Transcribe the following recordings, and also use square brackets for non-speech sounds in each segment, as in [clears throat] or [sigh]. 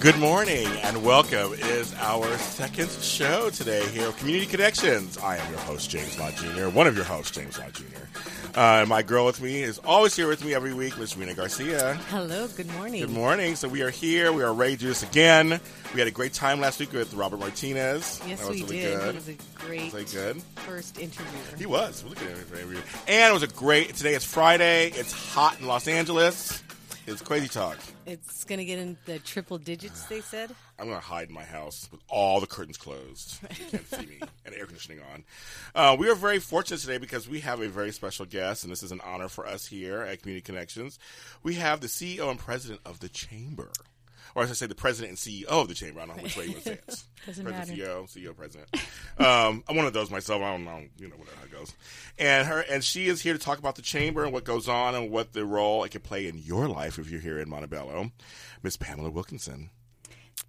Good morning and welcome. It is our second show today here of Community Connections. I am your host, James Lott Jr., one of your hosts, James Lott Jr. Uh, my girl with me is always here with me every week, Miss Rena Garcia. Hello, good morning. Good morning. So we are here. We are ready to do this again. We had a great time last week with Robert Martinez. Yes, that was we really did. Good. He was a great Was good? first interviewer. He was. Really good interview. And it was a great. Today it's Friday. It's hot in Los Angeles. It's crazy talk. It's going to get in the triple digits, they said. [sighs] I'm going to hide in my house with all the curtains closed. You can't see [laughs] me and air conditioning on. Uh, we are very fortunate today because we have a very special guest, and this is an honor for us here at Community Connections. We have the CEO and president of the Chamber. Or as I say, the president and CEO of the chamber. I don't know which way you would say it. [laughs] Doesn't president, matter. CEO, CEO, president. Um, I'm one of those myself. I don't know, you know, whatever it goes. And her, and she is here to talk about the chamber and what goes on and what the role it can play in your life if you're here in Montebello. Miss Pamela Wilkinson.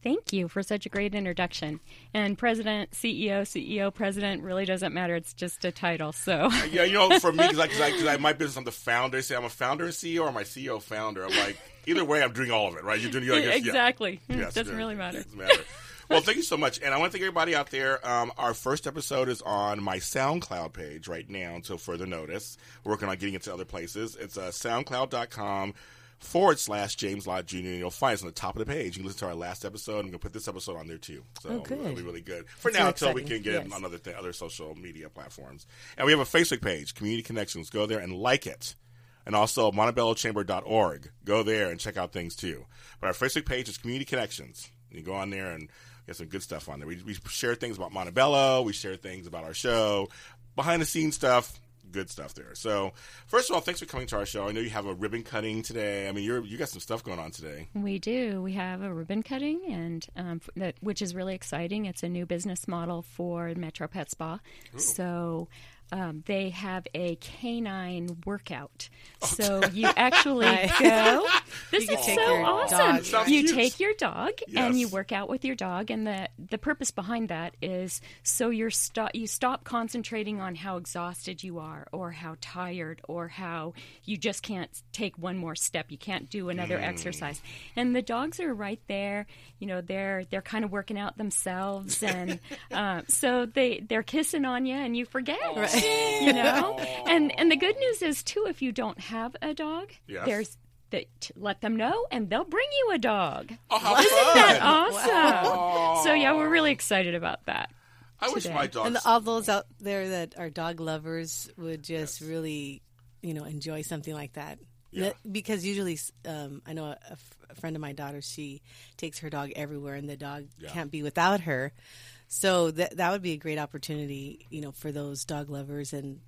Thank you for such a great introduction. And president, CEO, CEO, president really doesn't matter. It's just a title. So Yeah, you know, for me, because I, cause I, cause I, [laughs] my business, I'm the founder. They say I'm a founder and CEO, or I CEO founder? I'm like, either way, I'm doing all of it, right? You're doing, I guess, yeah. exactly. Yes, it doesn't really matter. doesn't matter. Well, thank you so much, and I want to thank everybody out there. Um, our first episode is on my SoundCloud page right now until further notice. We're working on getting it to other places. It's uh, SoundCloud.com forward slash James Lott Jr. And you'll find us on the top of the page. You can listen to our last episode. I'm going to put this episode on there too. So Oh, good. it'll be really good for That's now so until we can get Yes. on other th- other social media platforms. And we have a Facebook page, Community Connections. Go there and like it. And also montebellochamber.org. Go there and check out things too. But our Facebook page is Community Connections. You go on there and get some good stuff on there. We, we share things about Montebello. We share things about our show, behind the scenes stuff. Good stuff there. So, first of all, thanks for coming to our show. I know you have a ribbon cutting today. I mean, you're you got some stuff going on today. We do. We have a ribbon cutting, and um, f- that which is really exciting. It's a new business model for Metro Pet Spa. So um, they have a canine workout. So [laughs] you actually [laughs] go. This You is so awesome. dog. You take your dog and you work out with your dog, and the the purpose behind that is so you're stop you stop concentrating on how exhausted you are, or how tired, or how you just can't take one more step. You can't do another Mm. exercise, and the dogs are right there. You know, they're they're kind of working out themselves, and [laughs] uh, so they they're kissing on you, and you forget. [laughs] You know, [laughs] and and the good news is too, if you don't have a dog, Yes. there's that let them know, and they'll bring you a dog. Oh, how Isn't fun! that awesome? So yeah, we're really excited about that. I wish my dogs. And all those out there that are dog lovers would just really, you know, enjoy something like that. Yeah. Because usually, um, I know a, a f- a friend of my daughter, she takes her dog everywhere, and the dog Yeah. can't be without her. So that that would be a great opportunity, you know, for those dog lovers and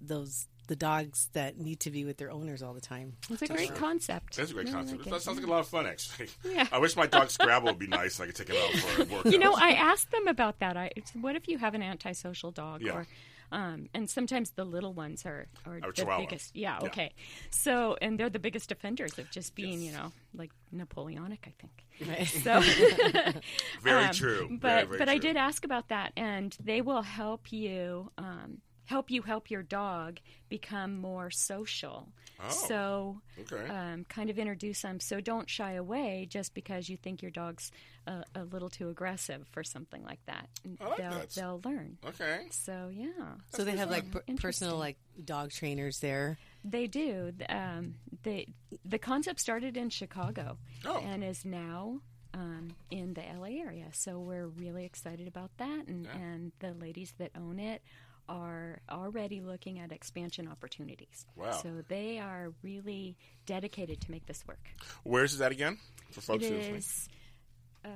those the dogs that need to be with their owners all the time. It's a great concept. That's a great Really concept. like that it. sounds like a lot of fun, actually. Yeah. [laughs] I wish my dog Scrabble would be nice. and I could take it out for a [laughs] workout. You know, I asked them about that. I, it's, what if you have an antisocial dog? Yeah. Or, um, and sometimes the little ones are, are Or the Chihuahua. biggest. Yeah, Yeah. okay. So, and they're the biggest offenders of just being, you know, like Napoleonic, I think. So, [laughs] very [laughs] um, true. But very, very but I did ask about that, and they will help you. Um, help you help your dog become more social. Oh, so, okay. um, kind of introduce them. So don't shy away just because you think your dog's a, a little too aggressive for something like that. I like they'll that. they'll learn. Okay. So yeah, So they have like per- personal like dog trainers there. they do. Th- Um, they the concept started in Chicago Oh. and is now. Um, in the LA area, so we're really excited about that, and, and the ladies that own it are already looking at expansion opportunities. Wow. So they are really dedicated to make this work. Where's is that again? For folks It who listening? Uh,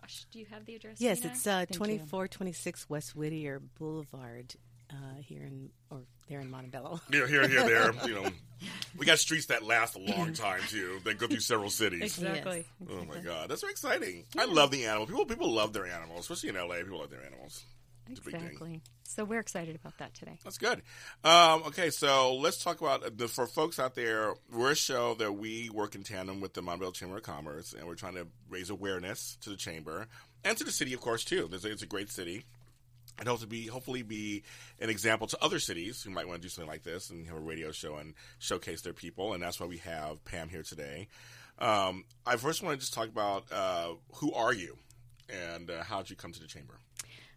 gosh, do you have the address? Yes, Nina? it's uh, Thank you. 2426 West Whittier Boulevard uh, here in or there in Montebello. [laughs] You know, here, here, there. You know, [laughs] we got streets that last a long time too. They go through several cities. Exactly. Oh my god, that's so exciting! I love the animal. People, people love their animals, especially in LA. People love their animals. It's a big thing. Exactly. So we're excited about that today. That's good. Um, okay, so let's talk about the, for folks out there. We're a show that we work in tandem with the Montebello Chamber of Commerce, and we're trying to raise awareness to the chamber and to the city, of course, too. There's a, it's a great city, and hope to be hopefully be an example to other cities who might want to do something like this and have a radio show and showcase their people. And that's why we have Pam here today. Um, I first want to just talk about uh, who are you and uh, how did you come to the chamber?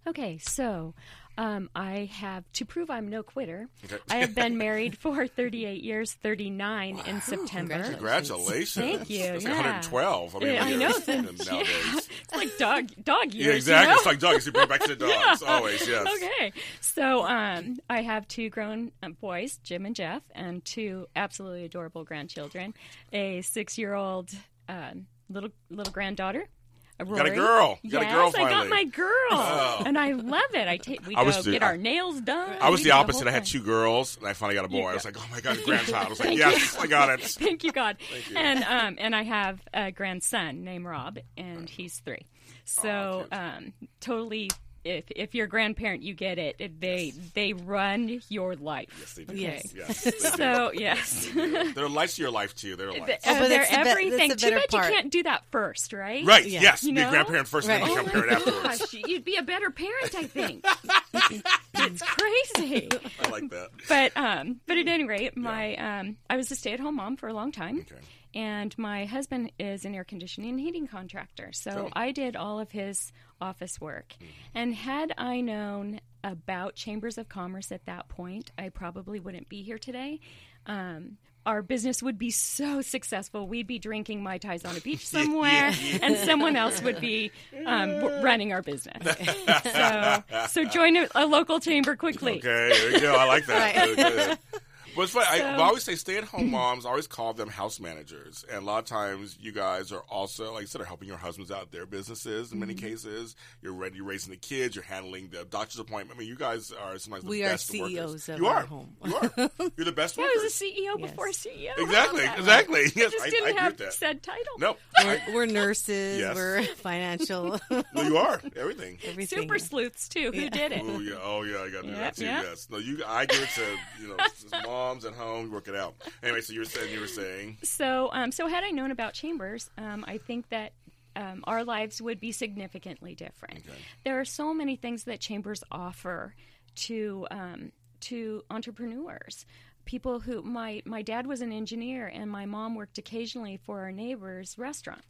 Okay, so um, I have to prove I'm no quitter. I have been [laughs] married for 38 years, 39 in September. congratulations. Thank you, That's like yeah. 112. I mean, Yeah, I know, you're- [laughs] nowadays. It's like dog dog years. Yeah, exactly. You know? It's like dogs. You bring back to the [laughs] dogs. Always, yes. Okay, so um, I have two grown uh, boys, Jim and Jeff, and two absolutely adorable grandchildren. A six-year-old um, little little granddaughter. A got a girl. You got a yes, girl I got my girl, Oh. and I love it. I take we [laughs] I go the- get I- our nails done. I was the opposite. whole I had two girls, and I finally got a boy. You I was like, oh my god, a grandchild. I was like, [laughs] yes, I got it. [laughs] Thank you, God. Thank you. And um, and I have a grandson named Rob, and he's three. So cute. um, totally, if if you're a grandparent, you get it. They they run your life. Yes, they do. Yes. Yes, they [laughs] do. So yes, They're lights to your life too. They're lights. Oh, but they're that's the be- everything. the Too bad part. you can't do that first, right? Right. Yeah. Yes. You Be a grandparent first, and then Right. become Oh parent my afterwards. gosh, you'd be a better parent, I think. [laughs] it's crazy. I like that. but um, but at any rate, my um, I was a stay at home mom for a long time, Okay. And my husband is an air conditioning and heating contractor, so Oh. I did all of his office work. And had I known about chambers of commerce at that point, I probably wouldn't be here today. Um, our business would be so successful. We'd be drinking mai tais on a beach [laughs] somewhere, [laughs] and someone else would be um, w- running our business. [laughs] so, so join a, a local chamber quickly. Okay, there you go. I like that. Right. Good, good. But it's funny. I, So- I always say stay-at-home [clears throat] moms. I always call them house managers, and a lot of times you guys are also, like I said, are helping your husbands out their businesses. In many Mm-hmm. cases, you're ready, you're raising the kids, you're handling the doctor's appointment. I mean, you guys are sometimes the We are best workers. CEOs of you our are. home. You are. You're the best [laughs] I workers. was a CEO Yes. before CEO. Exactly, How about exactly. Yes, I just I- didn't I agree have with that. said title. no, [laughs] We're, we're nurses. Yes. We're [laughs] financial. no, you are everything. everything. Super sleuths too. Who did it? Oh yeah, oh yeah, I got to do Yeah, that too. yeah. Yes, no, you. I give it to you know just moms at home. Work it out. Anyway, so you were saying you were saying So, um, so had I known about chambers, um, I think that um, our lives would be significantly different. Okay. There are so many things that chambers offer to um, to entrepreneurs. People who my my dad was an engineer and my mom worked occasionally for our neighbor's restaurant.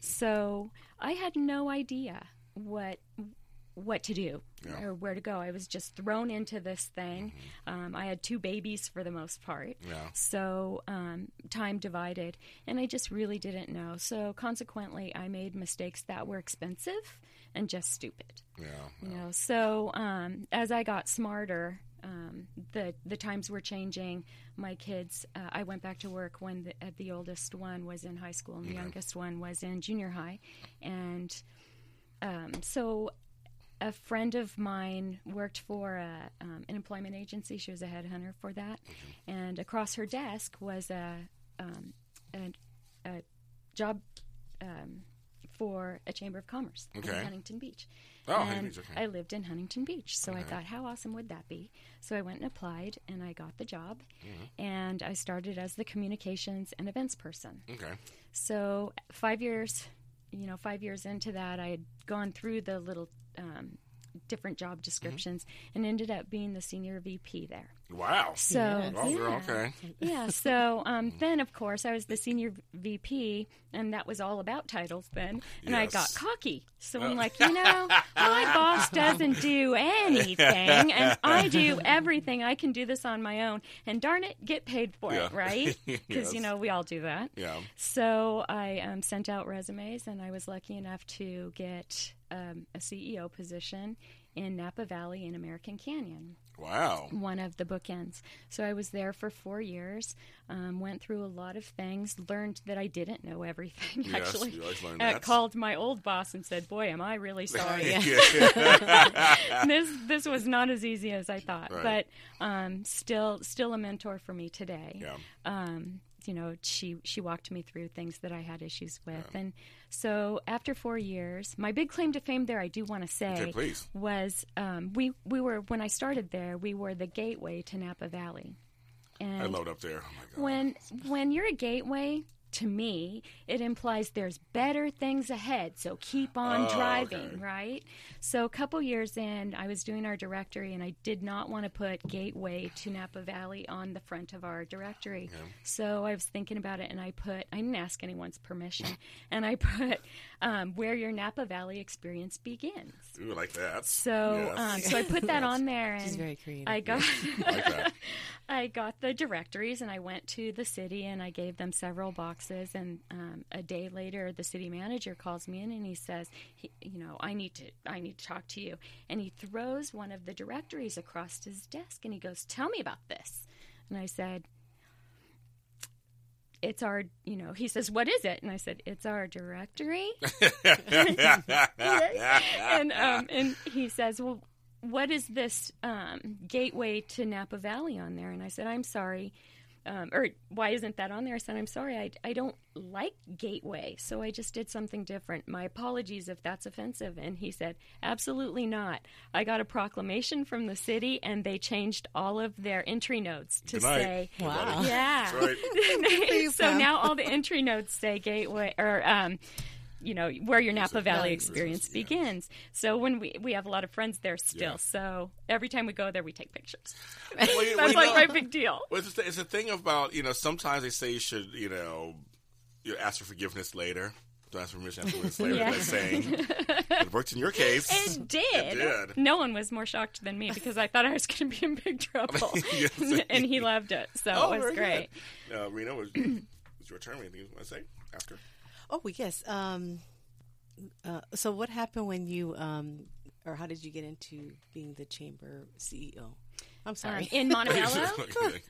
So I had no idea what what to do Yeah. or where to go. I was just thrown into this thing. Um, I had two babies for the most part. Yeah. So um, time divided, and I just really didn't know. So consequently, I made mistakes that were expensive and just stupid. yeah. You know. So um, as I got smarter, um, the the times were changing. My kids, uh, I went back to work when the, uh, the oldest one was in high school and the youngest one was in junior high, and um, so a friend of mine worked for a, um, an employment agency. She was a headhunter for that, and across her desk was a um, a, a job um, for a chamber of commerce Okay. in Huntington Beach. Oh, and Huntington Beach, okay. I lived in Huntington Beach, so I thought, how awesome would that be? So I went and applied, and I got the job, Mm-hmm. and I started as the communications and events person. Okay. So five years, you know, five years into that, I had gone through the little um, different job descriptions, and ended up being the senior VP there. Wow. So Yes. Oh, yeah. okay. Yeah. So um, then, of course, I was the senior VP, and that was all about titles then. And I got cocky. So I'm like, you know, [laughs] my boss doesn't do anything, and I do [laughs] everything. I can do this on my own, and darn it, get paid for Yeah. it, right? Because [laughs] Yes. you know we all do that. Yeah. So I um, sent out resumes, and I was lucky enough to get um, a CEO position in Napa Valley in American Canyon Wow. one of the bookends. So I was there for four years, um, went through a lot of things, learned that I didn't know everything. Yes, actually, you always learn Uh, that. called my old boss and said, "Boy, am I really [laughs] sorry." [laughs] This this was not as easy as I thought, Right. but um, still still a mentor for me today. Yeah. Um, you know, she she walked me through things that I had issues with, and so after four years, my big claim to fame there, I do want to say, Okay, was um, we we were when I started there, we were the gateway to Napa Valley, and I load up there. Oh my god. when when you're a gateway to me it implies there's better things ahead so keep on Oh, driving okay. right so a couple years in i was doing our directory and i did not want to put gateway to napa valley on the front of our directory so i was thinking about it and i put i didn't ask anyone's permission [laughs] and i put um, where your napa valley experience begins Ooh, like that. so, Yes. um, so I put that on there, and She's very creative. I got, [laughs] like [laughs] I got the directories, and I went to the city, and I gave them several boxes. And um, a day later, the city manager calls me in, and he says, he, "You know, I need to, I need to talk to you." And he throws one of the directories across his desk, and he goes, "Tell me about this." And I said, it's our, you know, he says, what is it? And I said, it's our directory. [laughs] [laughs] and um, and he says, well, what is this um, gateway to Napa Valley on there? And I said, I'm sorry. Um, or why isn't that on there? I said, I'm sorry, I, I don't like Gateway, so I just did something different. My apologies if that's offensive. And he said, Absolutely not. I got a proclamation from the city, and they changed all of their entry notes to Good night. say, Wow. Yeah. [laughs] That's right. [laughs] so now all the entry notes say Gateway, or um, you know where your Napa Valley Valley experience business, begins. So when we we have a lot of friends there still, Yeah. so every time we go there, we take pictures. [laughs] Well, you- [laughs] well, That's like know- my big deal. Well, it's, a, it's a thing about you know. Sometimes they say you should you know, you ask for forgiveness later. Don't ask for permission afterwards later. Yeah. That saying [laughs] it worked in your case. It did. it did. No one was more shocked than me because I thought I was going to be in big trouble, Yes. and he loved it. So Oh, it was great. good. Uh, Rena, was, was your turn. Anything you want to say after? Oh yes. Um, uh, so what happened when you, um, or how did you get into being the chamber CEO? I'm Um, sorry. in [laughs] Montebello.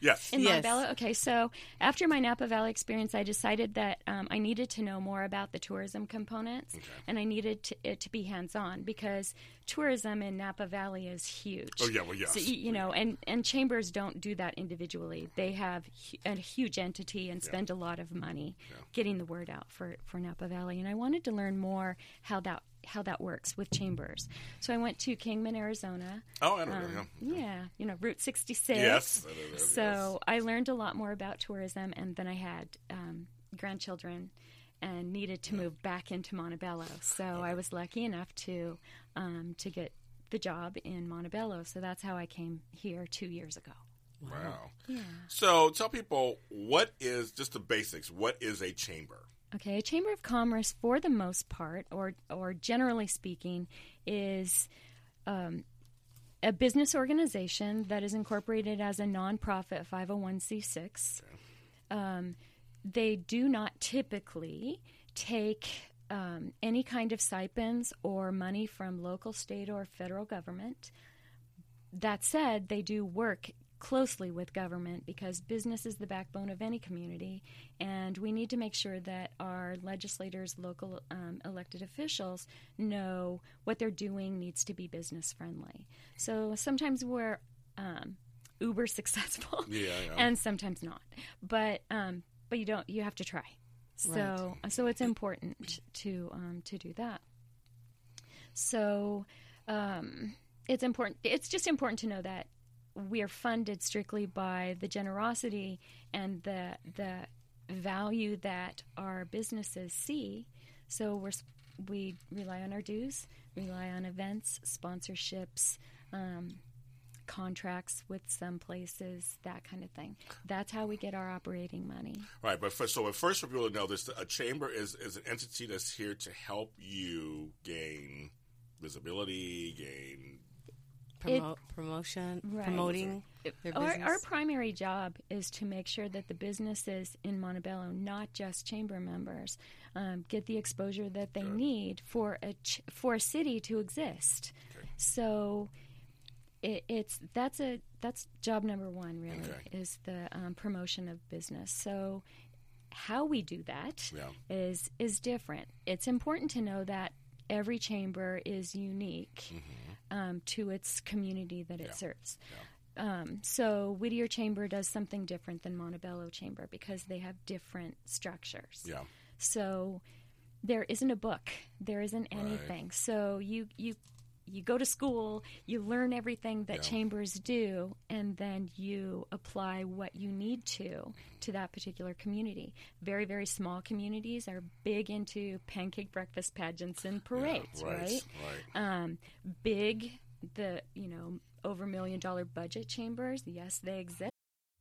yes. [laughs] In Yes. Montebello? Okay, so after my Napa Valley experience, I decided that um, I needed to know more about the tourism components, and I needed to, it to be hands on because tourism in Napa Valley is huge. Oh, yeah, well, yes. So, you know, and, and chambers don't do that individually. They have a huge entity and spend a lot of money getting the word out for, for Napa Valley. And I wanted to learn more how that how that works with chambers. So I went to Kingman, Arizona. Oh, I don't know. Um, yeah. yeah, you know, Route 66. Yes. So I learned a lot more about tourism, and then I had um, grandchildren and needed to move back into Montebello. So I was lucky enough to um, to get the job in Montebello. So that's how I came here two years ago. Wow. Yeah. So tell people what is just the basics. What is a chamber? Okay, a chamber of commerce, for the most part, or or generally speaking, is um, a business organization that is incorporated as a nonprofit 501c6. Um, they do not typically take um, any kind of stipends or money from local, state, or federal government. That said, they do work closely with government because business is the backbone of any community, and we need to make sure that our legislators, local um, elected officials, know what they're doing needs to be business friendly. So sometimes we're um, uber [laughs] successful, Yeah, yeah. and sometimes not. But um, but you don't. You have to try. So so it's important to um, to do that. So um, it's important. It's just important to know that we are funded strictly by the generosity and the the value that our businesses see. So we're we rely on our dues rely on events, sponsorships, um, contracts with some places, that kind of thing. That's how we get our operating money. Right, but for, so first for people to know this, a chamber is, is an entity that's here to help you gain visibility, gain Promo- promotion, Right. promoting their Our, business. our primary job is to make sure that the businesses in Montebello, not just chamber members, um, get the exposure that they need for a ch- for a city to exist. So it, it's that's a that's job number one really Okay. is the um, promotion of business. So how we do that is Yeah. is different. It's important to know that every chamber is unique um, to its community that it serves. Um, so Whittier Chamber does something different than Montebello Chamber because they have different structures. yeah. So there isn't a book, there isn't anything. So you you you go to school, you learn everything that Yeah. chambers do, and then you apply what you need to to that particular community. Very very small communities are big into pancake breakfast pageants and parades, right, right? right. Um, big the you know over million dollar budget chambers, yes, they exist.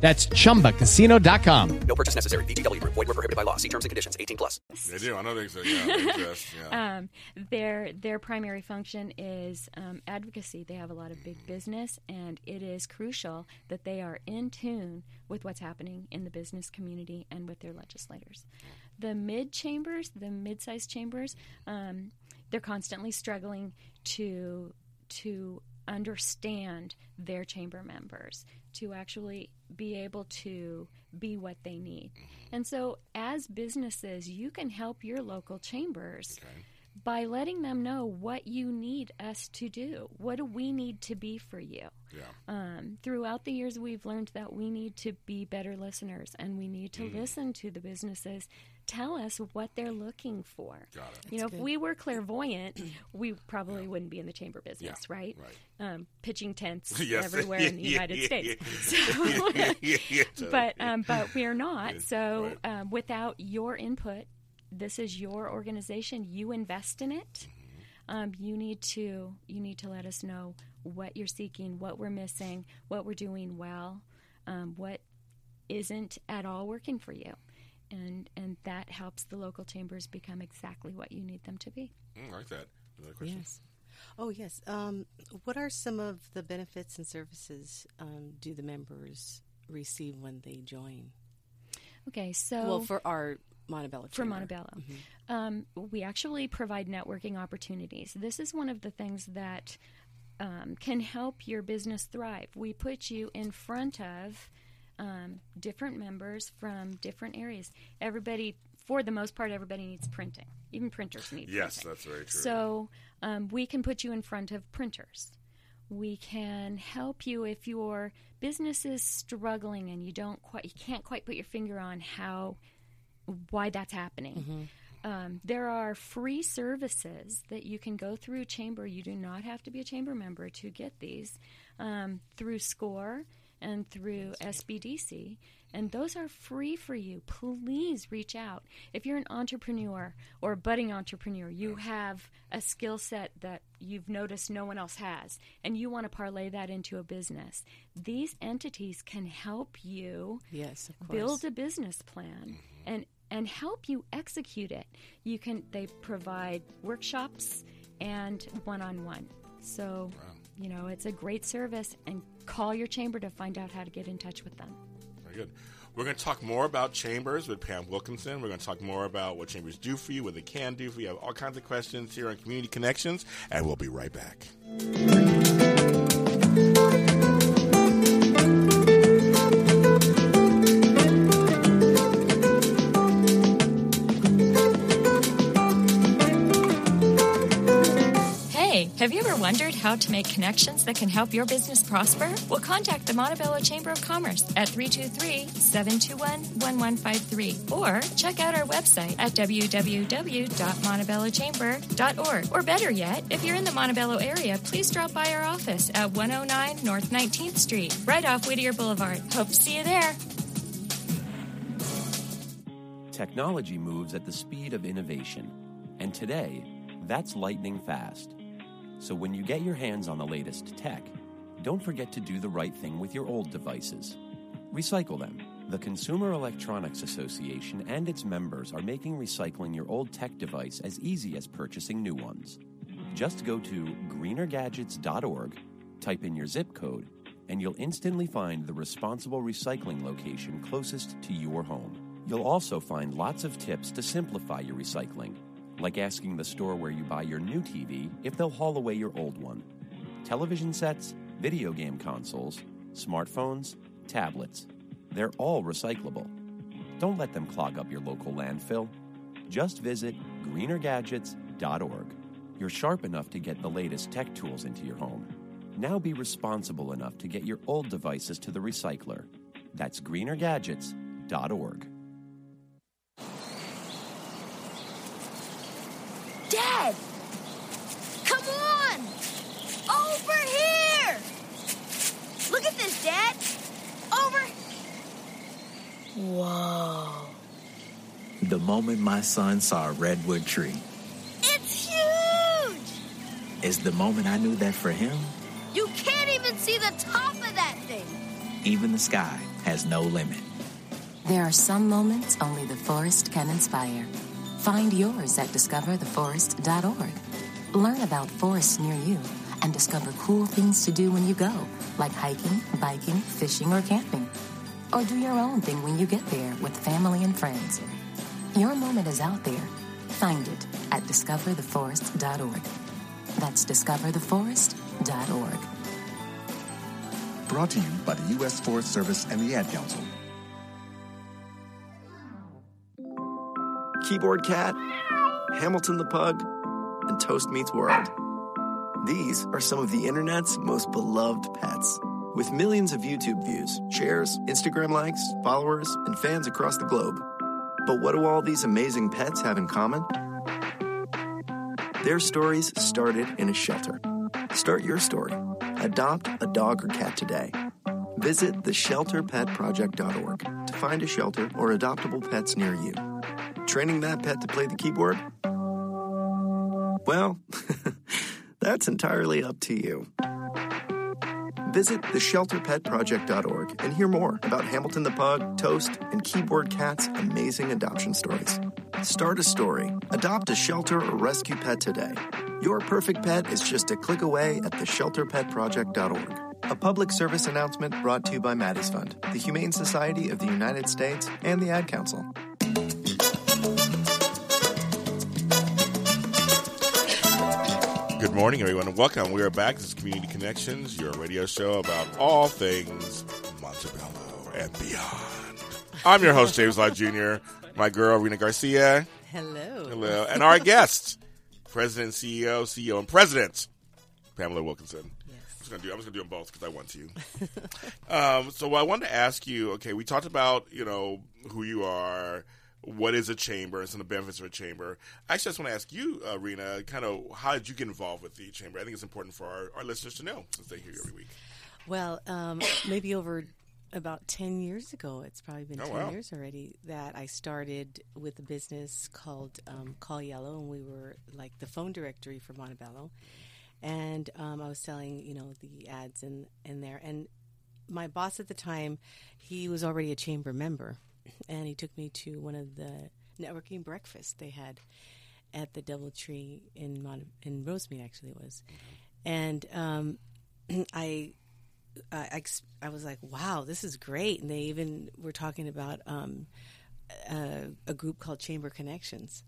That's chumbacasino.com. No purchase necessary. VGW Group. Void were prohibited by law. See terms and conditions. 18 plus. They do. I know they exist. Yeah, they exist. Yeah. [laughs] um, their their primary function is um, advocacy. They have a lot of big business, and it is crucial that they are in tune with what's happening in the business community and with their legislators. The mid chambers, the mid-sized chambers, um, they're constantly struggling to to understand their chamber members to actually be able to be what they need. And so as businesses, you can help your local chambers by letting them know what you need us to do. What do we need to be for you? Yeah. Um, throughout the years, we've learned that we need to be better listeners and we need to Mm. listen to the businesses tell us what they're looking for. Got it. You know, if we were clairvoyant, [clears throat] we probably wouldn't be in the chamber business, Yeah, right? right. Um, pitching tents [laughs] Yes. everywhere in the [laughs] United States. [laughs] So, yeah, yeah, but um, but we're not. So Right. um, without your input, this is your organization. You invest in it. Um, you need to you need to let us know what you're seeking, what we're missing, what we're doing well, um, what isn't at all working for you, and and that helps the local chambers become exactly what you need them to be. Mm, I like that. Another question? Yes. Oh, yes. Um, what are some of the benefits and services um, do the members receive when they join? Okay, so Well, for our Montebello for Chamber. Montebello. Um, we actually provide networking opportunities. This is one of the things that um, can help your business thrive. We put you in front of um, different members from different areas. Everybody, for the most part, everybody needs printing. Even printers need Yes, printing. that's very true. So um, we can put you in front of printers. We can help you if your business is struggling and you don't quite, you can't quite put your finger on how, why that's happening. Um, there are free services that you can go through Chamber. You do not have to be a Chamber member to get these um, through SCORE. And through SBDC. And those are free for you. Please reach out. If you're an entrepreneur or a budding entrepreneur, you have a skill set that you've noticed no one else has, and you want to parlay that into a business. These entities can help you Yes, of course. build a business plan mm-hmm. and and help you execute it. You can they provide workshops and one-on-one. So, you know, it's a great service and call your chamber to find out how to get in touch with them. Very good. We're going to talk more about chambers with Pam Wilkinson. We're going to talk more about what chambers do for you, what they can do for you. I have all kinds of questions here on Community Connections, and we'll be right back. Have you ever wondered how to make connections that can help your business prosper? Well, contact the Montebello Chamber of Commerce at 323-721-1153 or check out our website at www.montebellochamber.org. Or better yet, if you're in the Montebello area, please drop by our office at 109 North 19th Street, right off Whittier Boulevard. Hope to see you there. Technology moves at the speed of innovation, and today, that's lightning fast. So when you get your hands on the latest tech, don't forget to do the right thing with your old devices. Recycle them. The Consumer Electronics Association and its members are making recycling your old tech device as easy as purchasing new ones. Just go to greenergadgets.org, type in your zip code, and you'll instantly find the responsible recycling location closest to your home. You'll also find lots of tips to simplify your recycling, like asking the store where you buy your new TV if they'll haul away your old one. Television sets, video game consoles, smartphones, tablets, they're all recyclable. Don't let them clog up your local landfill. Just visit greenergadgets.org. You're sharp enough to get the latest tech tools into your home. Now be responsible enough to get your old devices to the recycler. That's greenergadgets.org. Dad! Come on! Over here! Look at this, Dad! Over! Whoa. The moment my son saw a redwood tree It's huge! is the moment I knew that for him, You can't even see the top of that thing! even the sky has no limit. There are some moments only the forest can inspire. Find yours at discovertheforest.org. Learn about forests near you and discover cool things to do when you go, like hiking, biking, fishing, or camping. Or do your own thing when you get there with family and friends. Your moment is out there. Find it at discovertheforest.org. That's discovertheforest.org. Brought to you by the U.S. Forest Service and the Ad Council. Keyboard Cat, Hamilton the Pug, and Toast Meets World. These are some of the internet's most beloved pets. With millions of YouTube views, shares, Instagram likes, followers, and fans across the globe. But what do all these amazing pets have in common? Their stories started in a shelter. Start your story. Adopt a dog or cat today. Visit theshelterpetproject.org to find a shelter or adoptable pets near you. Training that pet to play the keyboard? Well, [laughs] that's entirely up to you. Visit theshelterpetproject.org and hear more about Hamilton the Pug, Toast, and Keyboard Cat's amazing adoption stories. Start a story, adopt a shelter or rescue pet today. Your perfect pet is just a click away at theshelterpetproject.org. A public service announcement brought to you by Maddie's Fund, the Humane Society of the United States, and the Ad Council. Good morning, everyone, and welcome. We are back. This is Community Connections, your radio show about all things Montebello and beyond. I'm your host, James Lott Jr., my girl, Rena Garcia. Hello. Hello. And our guest, President, CEO, CEO, and President, Pamela Wilkinson. Yes. I was gonna do. I was gonna do them both because I want to. [laughs] um, so I wanted to ask you. Okay, we talked about you know who you are, what is a chamber, and some of the benefits of a chamber. Actually, I just want to ask you, uh, Rena, kind of how did you get involved with the chamber? I think it's important for our, our listeners to know since they hear you every week. Well, um, [coughs] maybe over about 10 years ago, it's probably been Oh, 10 wow. years already, that I started with a business called um, Call Yellow, and we were like the phone directory for Montebello. And um, I was selling, you know, the ads in, in there. And my boss at the time, he was already a chamber member, and he took me to one of the networking breakfasts they had at the DoubleTree in Mon- in Rosemead, actually it was. And um, [clears throat] I I, I was like, wow, this is great. And they even were talking about um, a, a group called Chamber Connections.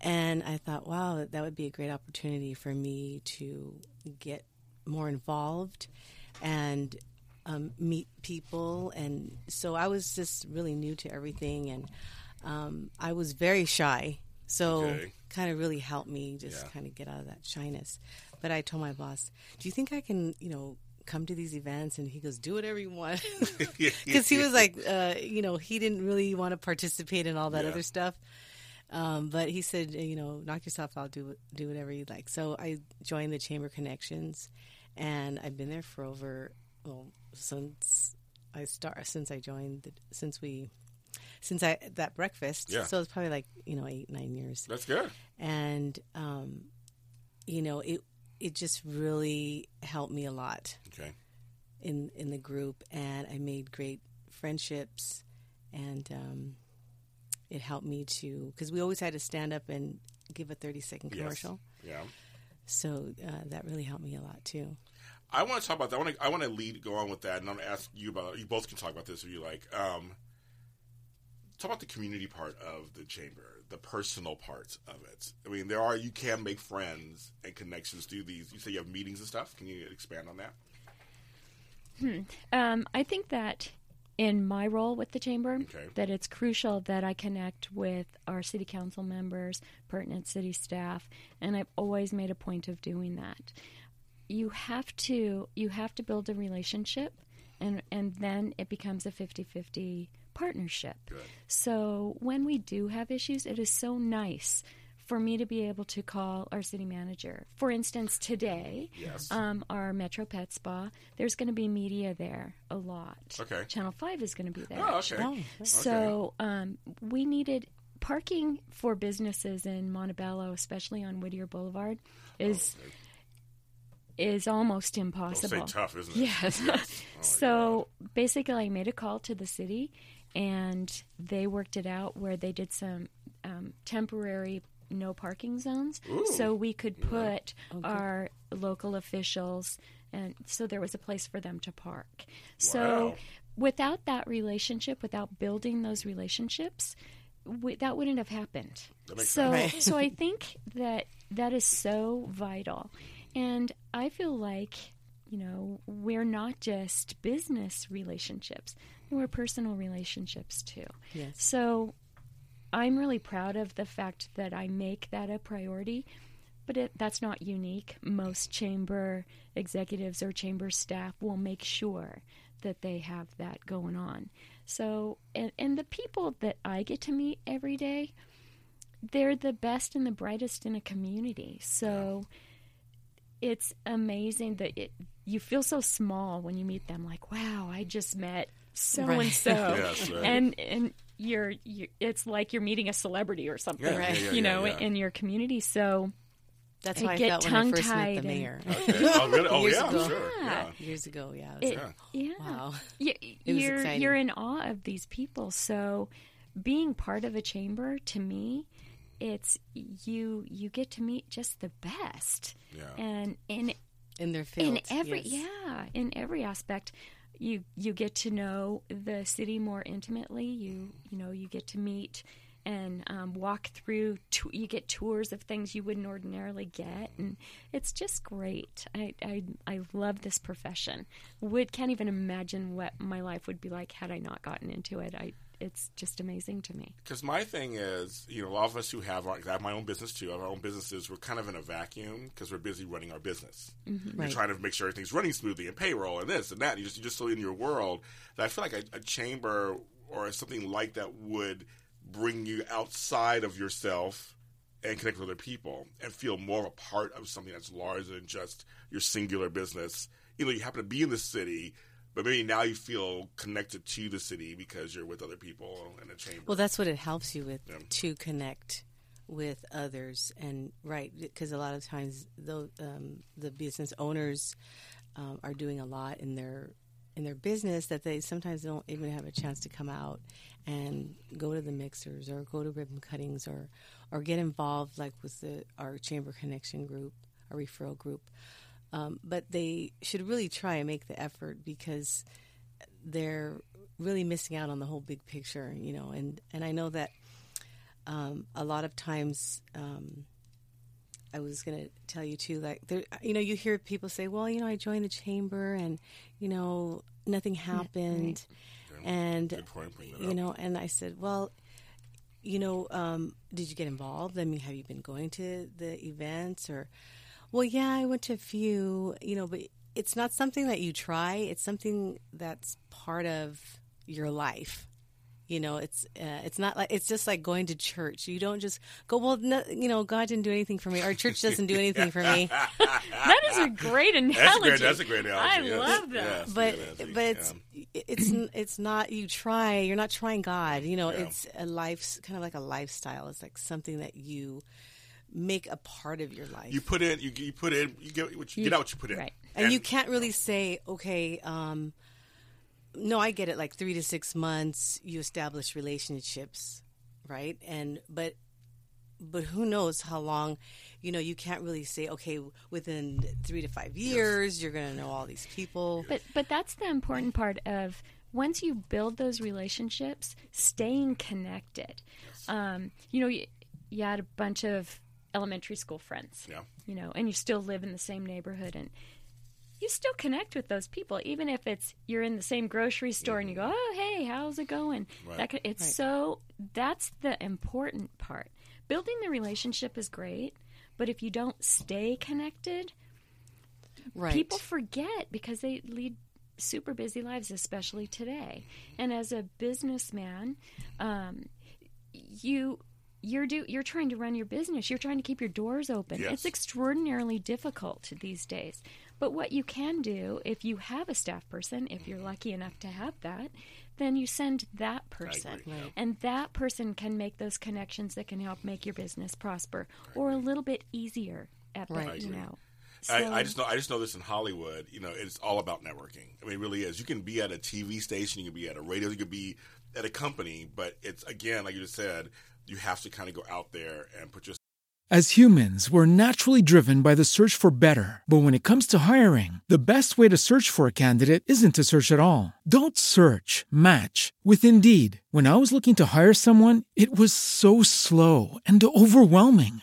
And I thought, wow, that would be a great opportunity for me to get more involved and um, meet people. And so I was just really new to everything. And um, I was very shy. So Okay. kind of really helped me just Yeah. kind of get out of that shyness. But I told my boss, "Do you think I can, you know, come to these events?" And he goes, "Do whatever you want," [laughs] [laughs] because he was like, uh, you know, he didn't really want to participate in all that Yeah. other stuff. Um, but he said, you know, knock yourself out, do do whatever you like. So I joined the Chamber Connections, and I've been there for over well since I start since I joined the, since we since I that breakfast. Yeah. So it's probably like you know eight nine years. That's good. And um, you know it it just really helped me a lot Okay. in in the group, and I made great friendships, and um, it helped me to because we always had to stand up and give a thirty second Yes. commercial. Yeah. So uh, that really helped me a lot too. I want to talk about that. I want to, I want to lead, go on with that, and I'm going to ask you about. You both can talk about this if you like. Um, talk about the community part of the chamber, the personal parts of it. I mean, there are you can make friends and connections through these. You say you have meetings and stuff. Can you expand on that? Hmm. Um, I think that in my role with the chamber, Okay. that it's crucial that I connect with our city council members, pertinent city staff, and I've always made a point of doing that. You have to you have to build a relationship, and and then it becomes a 50-50 partnership. So when we do have issues, it is so nice for me to be able to call our city manager. For instance, today, Yes. um, our Metro Pet Spa, there's going to be media there a lot. Okay. Channel 5 is going to be there. Oh, okay. Oh, okay. So um, we needed parking for businesses in Montebello, especially on Whittier Boulevard, is. Is almost impossible. tough, isn't it? Yes. Yes. [laughs] Oh, so basically, I made a call to the city, and they worked it out where they did some um, temporary no parking zones, Ooh. so we could put Oh, good. our local officials, and so there was a place for them to park. So without that relationship, without building those relationships, we, that wouldn't have happened. That so, sense. So I [laughs] think that that is so vital, and I feel like you know we're not just business relationships; we're personal relationships too. Yes. So I'm really proud of the fact that I make that a priority, but it, that's not unique. Most chamber executives or chamber staff will make sure that they have that going on. So, and, and the people that I get to meet every day, they're the best and the brightest in a community. So it's amazing that it, you feel so small when you meet them. Like, wow, I just met so and so, [laughs] Yes, right. and and you're, you it's like you're meeting a celebrity or something, Yeah, yeah, yeah, you know, yeah, yeah. in your community. So That's I how I get felt when I first met tongue-tied the and- mayor. [laughs] Okay. Oh, really? Oh, Years yeah, ago. sure, yeah. Years ago, yeah. I was It- like, yeah. Wow. You, [laughs] It was you're exciting. you're in awe of these people. So being part of a chamber to me, it's you you get to meet just the best. Yeah. And in in their in every yes. yeah in every aspect. You you get to know the city more intimately. You you know you get to meet and um, walk through. To, you get tours of things you wouldn't ordinarily get, and it's just great. I I, I love this profession. Would can't even imagine what my life would be like had I not gotten into it. I it's just amazing to me. Because my thing is, you know, a lot of us who have our, I have my own business too, I have our own businesses, we're kind of in a vacuum because we're busy running our business. Mhm. You're trying to make sure everything's running smoothly and payroll and this and that. You just, you're just so in your world that I feel like a, a chamber or something like that would bring you outside of yourself and connect with other people and feel more of a part of something that's larger than just your singular business you know you happen to be in the city, but maybe now you feel connected to the city because you're with other people in a chamber. Well, that's what it helps you with to connect with others, and right because a lot of times the um, the business owners um, are doing a lot in their in their business that they sometimes don't even have a chance to come out and go to the mixers or go to ribbon cuttings or or get involved like with the our chamber connection group, our referral group. Um, but they should really try and make the effort because they're really missing out on the whole big picture, you know. And and I know that um, a lot of times. Um, I was going to tell you too, like there, you know, you hear people say, "Well, you know, I joined the chamber, and you know, nothing happened," Yeah, and good point, you up. know, and I said, "Well, you know, um, did you get involved? I mean, have you been going to the events or?" Well, yeah, I went to a few, you know, but it's not something that you try. It's something that's part of your life. You know, it's uh, it's not like it's just like going to church. You don't just go. Well, no, you know, God didn't do anything for me. Our church doesn't do anything for me. [laughs] that is a great analogy. That's a great, that's a great analogy. I yes. love that. Yes, but but it's it's it's not you try. You're not trying God. You know, Yeah. it's a life kind of like a lifestyle. It's like something that you make a part of your life. you put in, you, you put in, you get what you, get out what you put in, Right. and, you can't really say, okay, um, no, I get it. Like three to six months, you establish relationships, right? And but but who knows how long? You know, you can't really say, okay, within three to five years, you're going to know all these people. But but that's the important part of once you build those relationships, staying connected. Um, you know, you, you had a bunch of elementary school friends. Yeah. You know, and you still live in the same neighborhood and you still connect with those people, even if it's you're in the same grocery store and you go, "Oh, hey, how's it going?" Right. That could, it's Right. so that's the important part. Building the relationship is great, but if you don't stay connected, Right. people forget because they lead super busy lives, especially today. And as a businessman, um, you you're do you're trying to run your business. You're trying to keep your doors open. Yes. It's extraordinarily difficult these days. But what you can do if you have a staff person, if you're mm-hmm. lucky enough to have that, then you send that person. agree. And that person can make those connections that can help make your business prosper or a little bit easier at the, Right. You know. I, I just know I just know this in Hollywood. You know, it's all about networking. I mean, it really is. You can be at a TV station, you can be at a radio, you can be at a company, but it's again, like you just said, you have to kind of go out there and put your As humans, we're naturally driven by the search for better. But when it comes to hiring, the best way to search for a candidate isn't to search at all. Don't search, match with Indeed. When I was looking to hire someone, it was so slow and overwhelming.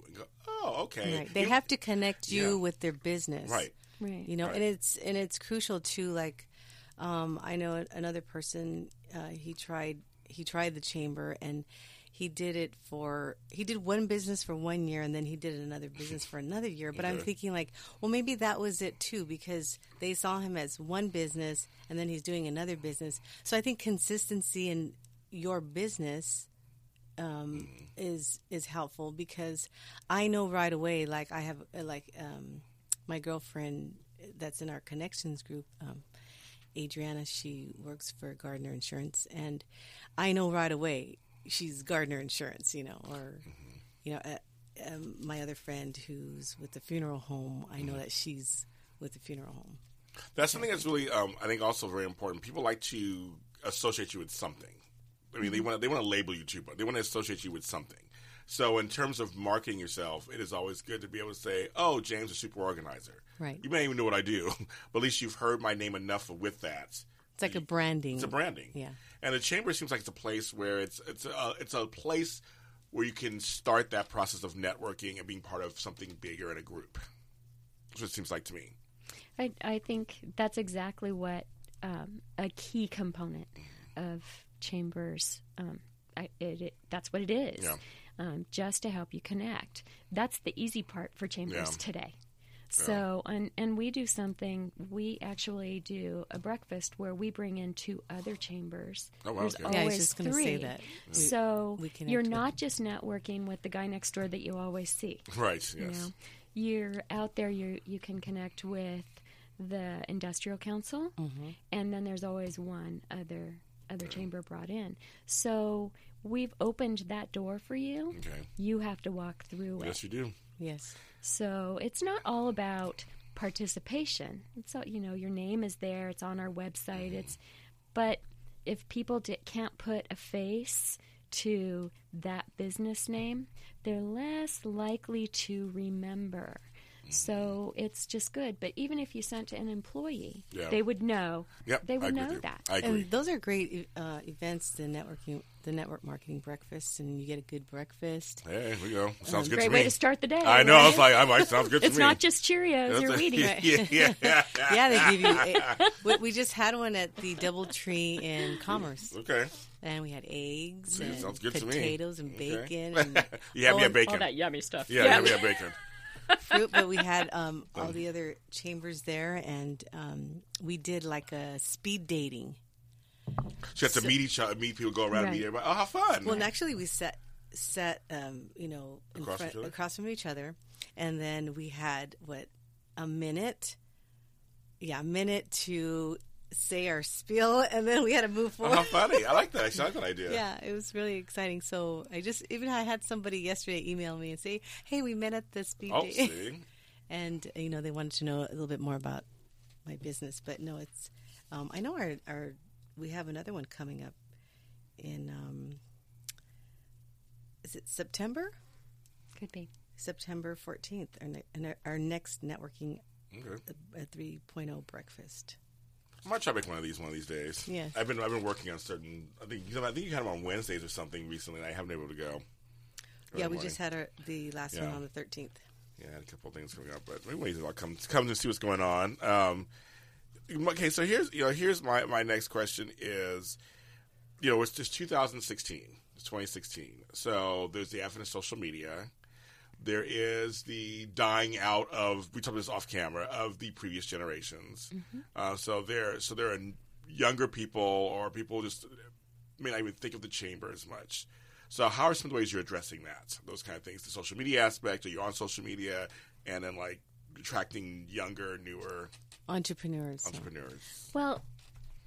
go, oh, okay. Right. They You- have to connect you Yeah. with their business. Right. Right. You know, Right. and it's and it's crucial too. Like, um, I know another person. Uh, he tried he tried the chamber and he did it for he did one business for one year and then he did another [laughs] business for another year. But I'm thinking like, well, maybe that was it too because they saw him as one business and then he's doing another business. So I think consistency in your business um, is is helpful because I know right away. Like I have uh, like um, my girlfriend that's in our connections group, um, Adriana, she works for Gardner Insurance, and I know right away she's Gardner Insurance, you know, or you know, uh, um, my other friend who's with the funeral home, I know that she's with the funeral home. That's something that's really, um, I think, also very important. People like to associate you with something. I mean, they want they want to label you too, but they want to associate you with something. So, in terms of marketing yourself, it is always good to be able to say, "Oh, James, is a super organizer." Right. You may not even know what I do, [laughs] but at least you've heard my name enough with that. It's like a branding. It's a branding. Yeah. And the chamber seems like it's a place where it's it's a, it's a place where you can start that process of networking and being part of something bigger in a group. That's what it seems like to me. I, I think that's exactly what um, a key component of chambers. Um, I, it, it, that's what it is. Yeah. Um, just to help you connect. That's the easy part for chambers Yeah. today. So and and we do something. We actually do a breakfast where we bring in two other chambers. Oh, wow, There's okay. always Yeah, I was just gonna three. say that. We- so we connect you're with- not just networking with the guy next door that you always see. Right, You yes. know, you're out there. You you can connect with the industrial council, Mhm. and then there's always one other other chamber brought in. So we've opened that door for you. Okay. You have to walk through it. Yes, you do. Yes. So it's not all about participation. It's all, you know your name is there. It's on our website. Mm-hmm. It's but if people di- can't put a face to that business name, they're less likely to remember. So it's just good. But even if you sent to an employee, Yeah. they would know. Yep, they I would agree know that. I agree. And those are great uh, events, the networking, the network marketing breakfast, and you get a good breakfast. Hey, here we go. Sounds good Great to me. way to start the day. I know. I was right? like, I'm like, sounds good [laughs] to me. it's me. not just Cheerios or That's a- Wheaties. [laughs] yeah, yeah, [laughs] yeah. yeah, they give you. A, we, we just had one at the DoubleTree in Commerce. Okay. And we had eggs See, and sounds good to me. potatoes and Okay. bacon. And, Yeah, we had bacon. All that yummy stuff. Yeah, Yeah. yeah, we had bacon. Fruit, but we had um, [laughs] all the other chambers there, and um, we did like a speed dating. She had to meet each other, meet people, go around, and Right. meet everybody. Oh, how fun! Well, and actually, we set sat um, you know in Across front, each other? across from each other, and then we had what a minute, yeah, a minute to say our spiel, [laughs] and then we had to move Oh, forward. how funny! I like that. I [laughs] like that idea. Yeah, it was really exciting. So I just even I had somebody yesterday email me and say, "Hey, we met at this speed Oh, see? [laughs] and you know they wanted to know a little bit more about my business. But no, it's um, I know our our we have another one coming up in um, is it September? Could be September fourteenth. Our, ne- and our- our next networking Okay. a three oh breakfast. I might try to make one of these one of these days. Yes. I've been I've been working on certain. I think you know, I think you had them on Wednesdays or something recently. and I haven't been able to go. yeah, we just had our, the last Yeah. one on the thirteenth. Yeah, I had a couple of things coming up, but maybe wait till I come come to see what's going on. Um, okay, so here's you know here's my my next question is, you know, it's just 2016, it's 2016. So there's the advent of social media. There is the dying out of we talked about this off camera of the previous generations. Uh, so there so there are younger people or people just may not even think of the chamber as much. So how are some of the ways you're addressing that? Those kind of things, the social media aspect, are you on social media, and then like attracting younger, newer Entrepreneurs. entrepreneurs? Well,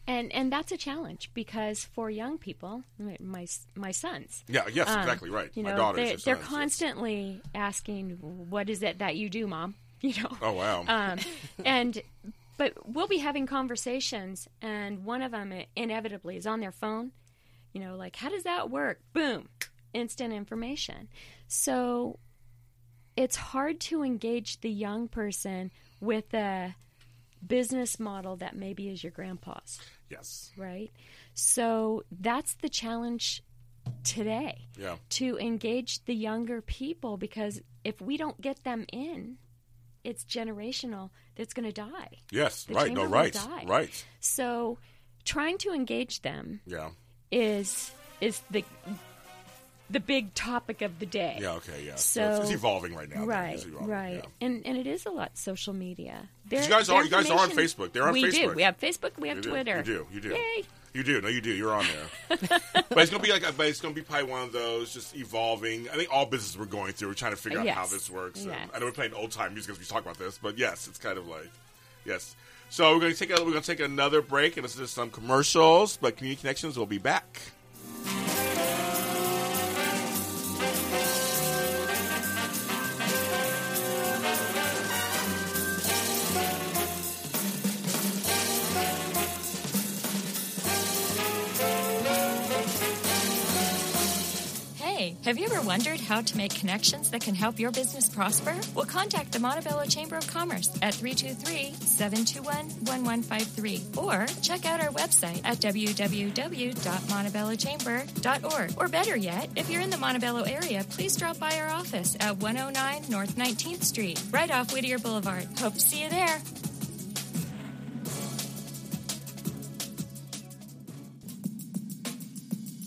and and that's a challenge because for young people, my my, my sons. Yeah, yes, exactly right. You My know, daughters, they're, they're sons, yes. constantly asking, "What is it that you do, mom?" [laughs] You know. Oh, wow. Um, [laughs] and but we'll be having conversations, and one of them inevitably is on their phone. You know, like how does that work? Boom, instant information. So it's hard to engage the young person with a business model that maybe is your grandpa's Yes. right? So that's the challenge today Yeah. to engage the younger people because if we don't get them in, it's generational that's going to die. Yes, The right. No, right. die. Right. So trying to engage them Yeah. is is the the big topic of the day. Yeah, okay, yeah. So, So it's- evolving right now. Right, evolving, right, yeah. and and it is a lot social media. you guys are- you guys are on Facebook. They're on we do. Facebook. We have Facebook. We have You do. Twitter. You do. You do. Yay! You do. No, you do. You're on there. [laughs] but it's gonna be like, a, but it's gonna be probably one of those just evolving. I think all businesses we're going through. We're trying to figure out Yes. how this works. And Yes. I know we're playing old time music as we talk about this, but yes, it's kind of like yes. So we're gonna take a, we're gonna take another break and listen to some commercials. But Community Connections will be back. Have you ever wondered how to make connections that can help your business prosper? Well, contact the Montebello Chamber of Commerce at 323-721-1153 or check out our website at www.montebellochamber.org. Or better yet, if you're in the Montebello area, please drop by our office at 109 North 19th Street, right off Whittier Boulevard. Hope to see you there.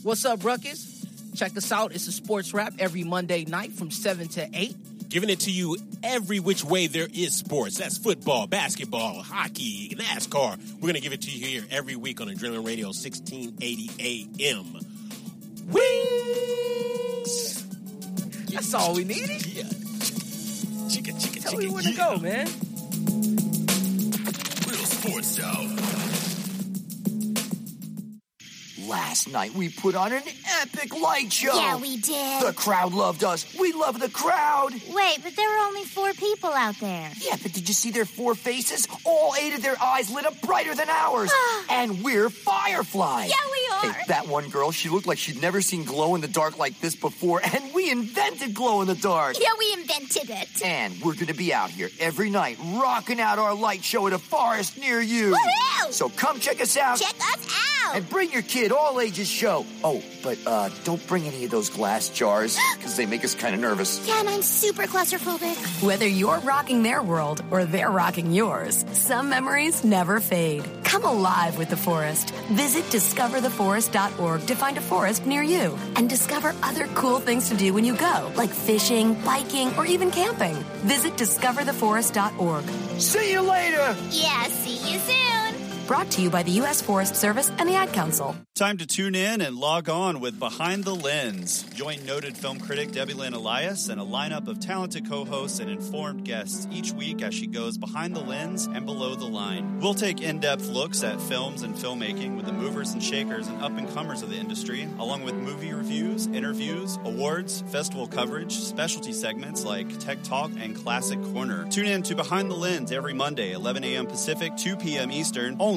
What's up, Ruckus? Check us out. It's a sports rap every Monday night from 7 to 8. Giving it to you every which way there is sports. That's football, basketball, hockey, NASCAR. We're going to give it to you here every week on Adrenaline Radio 1680 AM. Wings! That's all we needed. Yeah. Chicka, chicka, Tell chicka, me where to go, man. Real sports show. Last night we put on an epic light show. Yeah, we did. The crowd loved us. We love the crowd. Wait, but there were only four people out there. Yeah, but did you see their four faces? All eight of their eyes lit up brighter than ours. [sighs] and we're fireflies. Yeah, we are. Hey, that one girl, she looked like she'd never seen glow in the dark like this before, and we invented glow in the dark. Yeah, we invented it. And we're gonna be out here every night, rocking out our light show at a forest near you. Woohoo! So come check us out. Check us out. And bring your kid, all ages show. Oh, but uh, don't bring any of those glass jars, [gasps] because they make us kind of nervous. Yeah, and I'm super claustrophobic. Whether you're rocking their world or they're rocking yours, some memories never fade. Come alive with the forest. Visit discovertheforest.org to find a forest near you and discover other cool things to do when you go, like fishing, biking, or even camping. Visit discovertheforest.org. See you later! Yeah, see you soon. Brought to you by the U.S. Forest Service and the Ad Council. Time to tune in and log on with Behind the Lens. Join noted film critic Debbie Lynn Elias and a lineup of talented co hosts and informed guests each week as she goes behind the lens and below the line. We'll take in depth looks at films and filmmaking with the movers and shakers and up and comers of the industry, along with movie reviews, interviews, awards, festival coverage, specialty segments like Tech Talk and Classic Corner. Tune in to Behind the Lens every Monday, 11 a.m. Pacific, 2 p.m. Eastern, only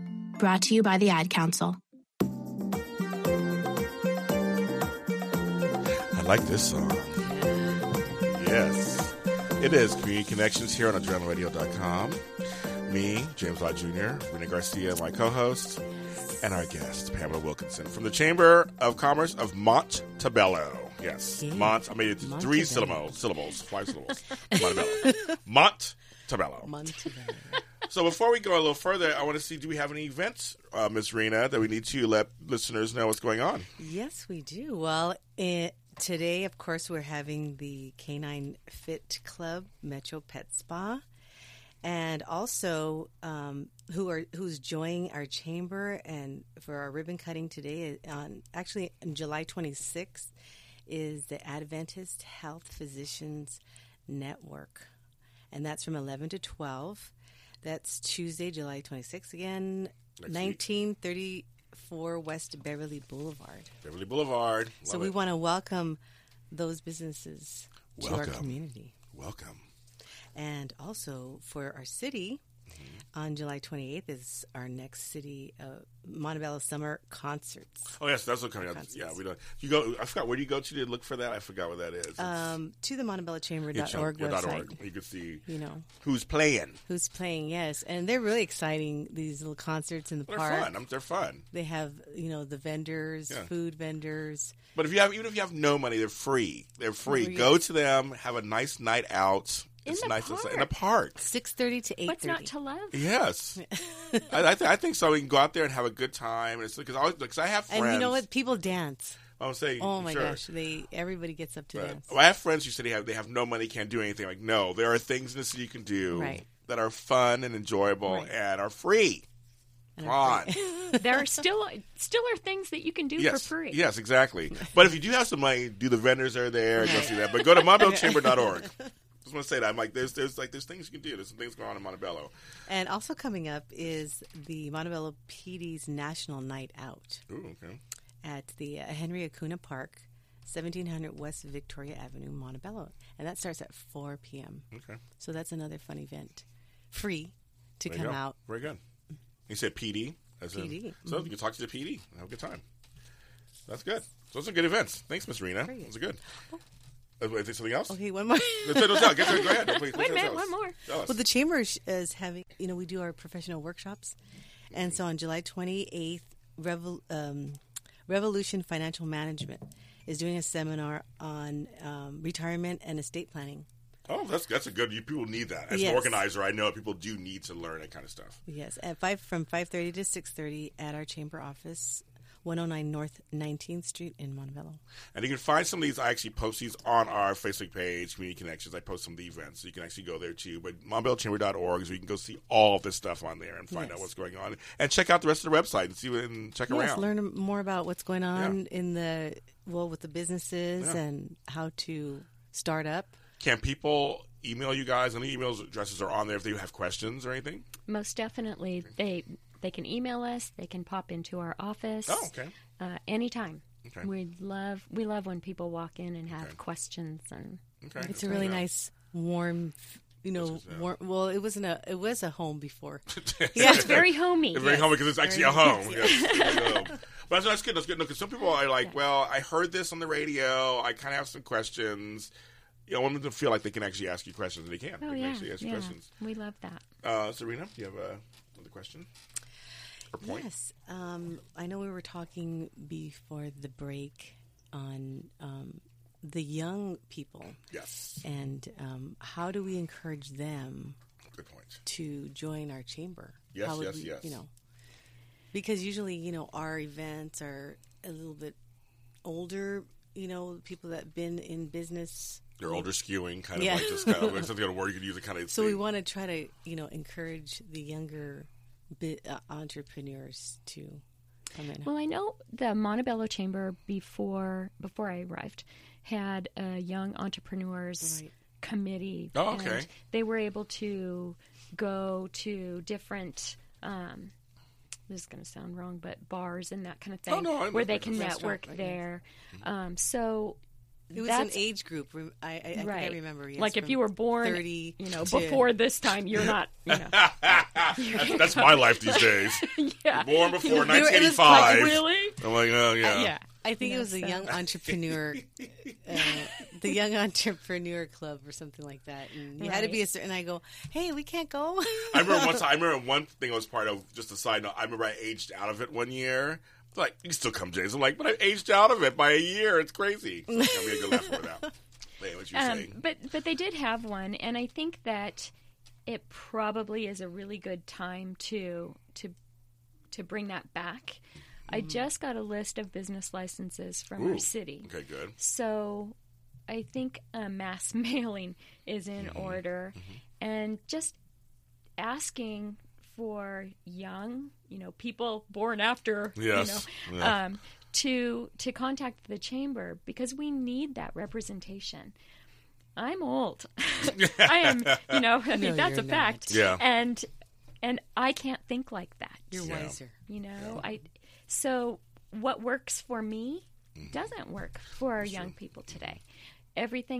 Brought to you by the Ad Council. I like this song. Yes. It is Community Connections here on AdrenalineRadio.com. Me, James Lott Jr., Rena Garcia, my co host, and our guest, Pamela Wilkinson from the Chamber of Commerce of Montebello. Yes. Yeah. Mont, I made it Montebello. three syllables, syllables, five syllables. [laughs] Montebello. Montebello. Montebello. So before we go a little further, I want to see do we have any events, uh, Ms. Rena, that we need to let listeners know what's going on? Yes, we do. Well, it, today, of course, we're having the Canine Fit Club Metro Pet Spa, and also um, who are who's joining our chamber and for our ribbon cutting today on actually on July 26th is the Adventist Health Physicians Network, and that's from 11 to 12. That's Tuesday, July 26th again, Next week. 1934 West Beverly Boulevard. Beverly Boulevard. So we it. want to welcome those businesses to our Welcome. community. Welcome. And also for our city, On July 28th is our next city uh, Montebello Summer Concerts. Oh yes, that's what coming up. Yeah, we don't. You go. I forgot. Where do you go to to look for that? I forgot what that is. It's- Um, to the yeah, montebellochamber.org yeah, dot website. org. You can see You know who's playing. who's playing. Yes, and they're really exciting. These little concerts in the They're park. fun. I'm- they're fun. They have you know the vendors, Yeah. food vendors. But if you have, even if you have no money, they're free. They're free. Go to them. Have a nice night out. In it's the nice park. in the park. Six thirty to eight What's not to love? Yes, [laughs] I, I, th- I think so. We can go out there and have a good time. And it's because I, because I have friends. And you know what? People dance. Oh, I'm saying, Oh my sure. gosh, they everybody gets up to Right. dance. Well, I have friends who say they have they have no money, can't do anything. Like, no, there are things in the city you can do Right. that are fun and enjoyable Right. and are free. Come on. [laughs] [laughs] there are still still are things that you can do yes, for free. Yes, exactly. But if you do have some money, do the vendors are there, go see that. But go to montebellochamber.org. Just want to say that. I'm like, there's there's like there's things you can do. There's some things going on in Montebello. And also coming up is the Montebello PD's National Night Out Ooh, okay. at the uh, Henry Acuna Park, 1700 West Victoria Avenue, Montebello. And that starts at 4 p.m. Okay. So that's another fun event. Free to There come go. out. Very good. You said PD. As in- PD, so mhm. you can talk to the PD and have a good time. That's good. Those are good events. Thanks, Miss Rena. Those are good. Uh, is something else? Okay, one more. [laughs] No, no, no, get to- go ahead. Please, Wait a minute, one more. Well, the chamber is having, you know, we do our professional workshops, and so on July 28th, Revol- um, Revolution Financial Management is doing a seminar on um, retirement and estate planning. Oh, that's that's a good. You people need that. As an organizer, I know people do need to learn that kind of stuff. Yes, at five from 5:30 to 6:30 at our chamber office, 109 North 19th Street in Montebello. And you can find some of these. I actually post these on our Facebook page, Community Connections. I post some of the events, so you can actually go there too. But montebellochamber.org, so you can go see all of this stuff on there and find Yes. out what's going on, and check out the rest of the website and see what and check yes, around. learn more about what's going on in the well with the businesses Yeah. and how to start up. Can people email you guys? Any email addresses are on there if they have questions or anything. Most definitely, they they can email us. They can pop into our office. Oh, okay. Uh, anytime. Okay. We love we love when people walk in and have questions and. Okay. It's a really nice, warm, you know, warm. Well, it wasn't a. It was a home before. [laughs] [laughs] Yeah, it's very homey. It's very Yes. homey because it's actually Very a home. homey. Yes. [laughs] It's a home. But that's, that's good. That's good. Because some people are like, well, I heard this on the radio. I kind of have some questions. You know, I want them to feel like they can actually ask you questions, and they can. Oh they can yeah, actually ask you yeah. questions. We love that. Uh, Serena, do you have uh, another question or point? Yes, um, I know we were talking before the break on um, the young people. Yes. And um, how do we encourage them? Good point. To join our chamber. Yes, How would yes, we, yes. You know, because usually you know our events are a little bit older. You know, people that have been in business. They're older skewing, kind of Yeah. like just kind of like [laughs] something on a word you could use it kind of. So we want to try to you know encourage the younger bit, uh, entrepreneurs to come in. Well, I know the Montebello Chamber before before I arrived had a young entrepreneurs committee. Oh, okay. and they were able to go to different. Um, this is going to sound wrong, but bars and that kind of thing, Oh, no, where they can network right, there. Um, so It was that's- an age group. rem- I, I, I, think I remember. Yes, like if you were born, 30 you know, to- before this time, you're not. [laughs] You know, that's, that's my life these days. [laughs] Yeah. Born before It 1985. like, really? I'm like, oh yeah. Uh, yeah. I think You it know, was a so- young entrepreneur, uh, the young entrepreneur club or something like that. And you had to be a Right. certain. I go, hey, we can't go. I remember one [laughs] time. I remember one thing I was part of. Just a side note. I remember I aged out of it one year. Like you still come, James. I'm like, but I aged out of it by a year. It's crazy. I'm gonna go laugh for now. Hey, what you Um, saying? but but they did have one, and I think that it probably is a really good time to to to bring that back. I just got a list of business licenses from Ooh, our city. Okay, good. So I think a mass [laughs] mailing is in Mm-hmm. order, and just asking for young, you know, people born after, Yes, you know, yeah. um, to to contact the chamber because we need that representation. I'm old. [laughs] I am, you know, I [laughs] mean No, that's you're a fact. Yeah. And and I can't think like that. You're Yeah. wiser. You know, I so what works for me Mm-hmm. doesn't work for our young people today. Everything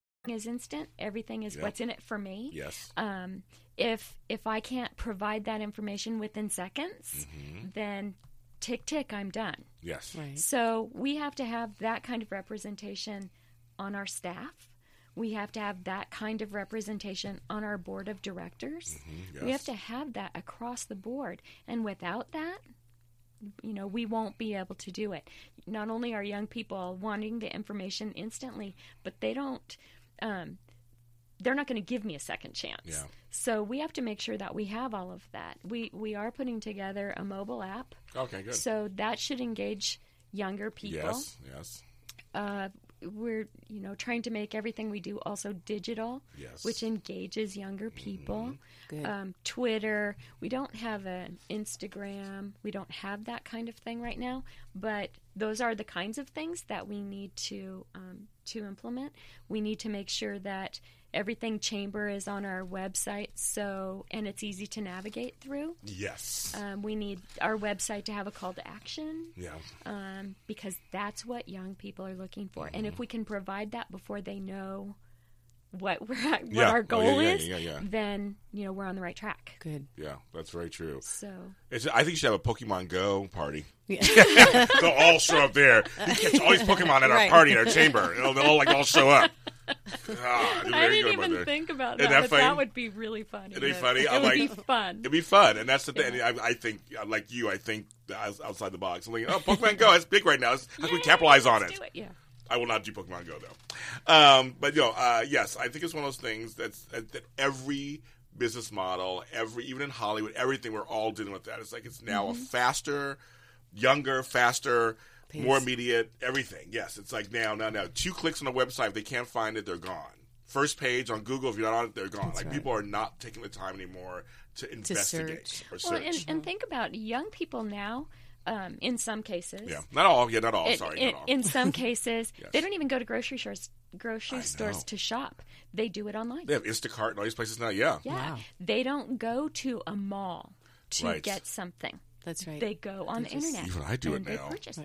Is instant. Everything is Yeah. what's in it for me. Yes. Um, if if I can't provide that information within seconds, then tick tick, I'm done. Yes. Right. So we have to have that kind of representation on our staff. We have to have that kind of representation on our board of directors. Yes. We have to have that across the board. And without that, you know, we won't be able to do it. Not only are young people wanting the information instantly, but they don't, um, they're not going to give me a second chance. Yeah. So we have to make sure that we have all of that. We we are putting together a mobile app. Okay, good. So that should engage younger people. Yes, yes. Uh, we're you know trying to make everything we do also digital, Yes. which engages younger people. Good. Um, Twitter. We don't have an Instagram. We don't have that kind of thing right now. But those are the kinds of things that we need to um, to implement. We need to make sure that everything chamber is on our website so and it's easy to navigate through Yes. um, we need our website to have a call to action Yeah. um, because that's what young people are looking for. And Mm-hmm. if we can provide that before they know what we're at, what Yeah. our Oh, goal yeah, yeah, is, yeah, yeah. then you know we're on the right track. Good. Yeah, that's very true. So It's, I think you should have a Pokemon Go party. Yeah. [laughs] they'll all show up there. You catch all these Pokemon at our Right. party in our chamber. They'll, they'll all like all show up. Ah, I didn't even that. think about that, that but that would be really funny. It'd be funny. It would like, be fun. It'd be fun, and that's the thing. I, I think, like you, I think outside the box. I'm like, oh, Pokemon Go, it's big right now. Let's- How can we capitalize on Let's it? do it. Yeah. I will not do Pokemon Go though. Um, but you know, uh, yes, I think it's one of those things that's that, that every business model, every even in Hollywood, everything we're all dealing with that. It's like it's now a faster, younger, faster, more immediate, everything. Yes, it's like now, now, now. Two clicks on a website, if they can't find it, they're gone. First page on Google, if you're not on it, they're gone. That's like right. people are not taking the time anymore to investigate search. or Well, search. and, and think about young people now. Um, in some cases, yeah, not all. Yeah, not all. in, Sorry, in, not all. in some [laughs] cases, Yes. they don't even go to grocery stores grocery stores to shop. They do it online. they have Instacart and all these places now. Yeah, Yeah. They don't go to a mall to Right. get something. That's right. They go on the They just- internet. Even I do it and they now. purchase.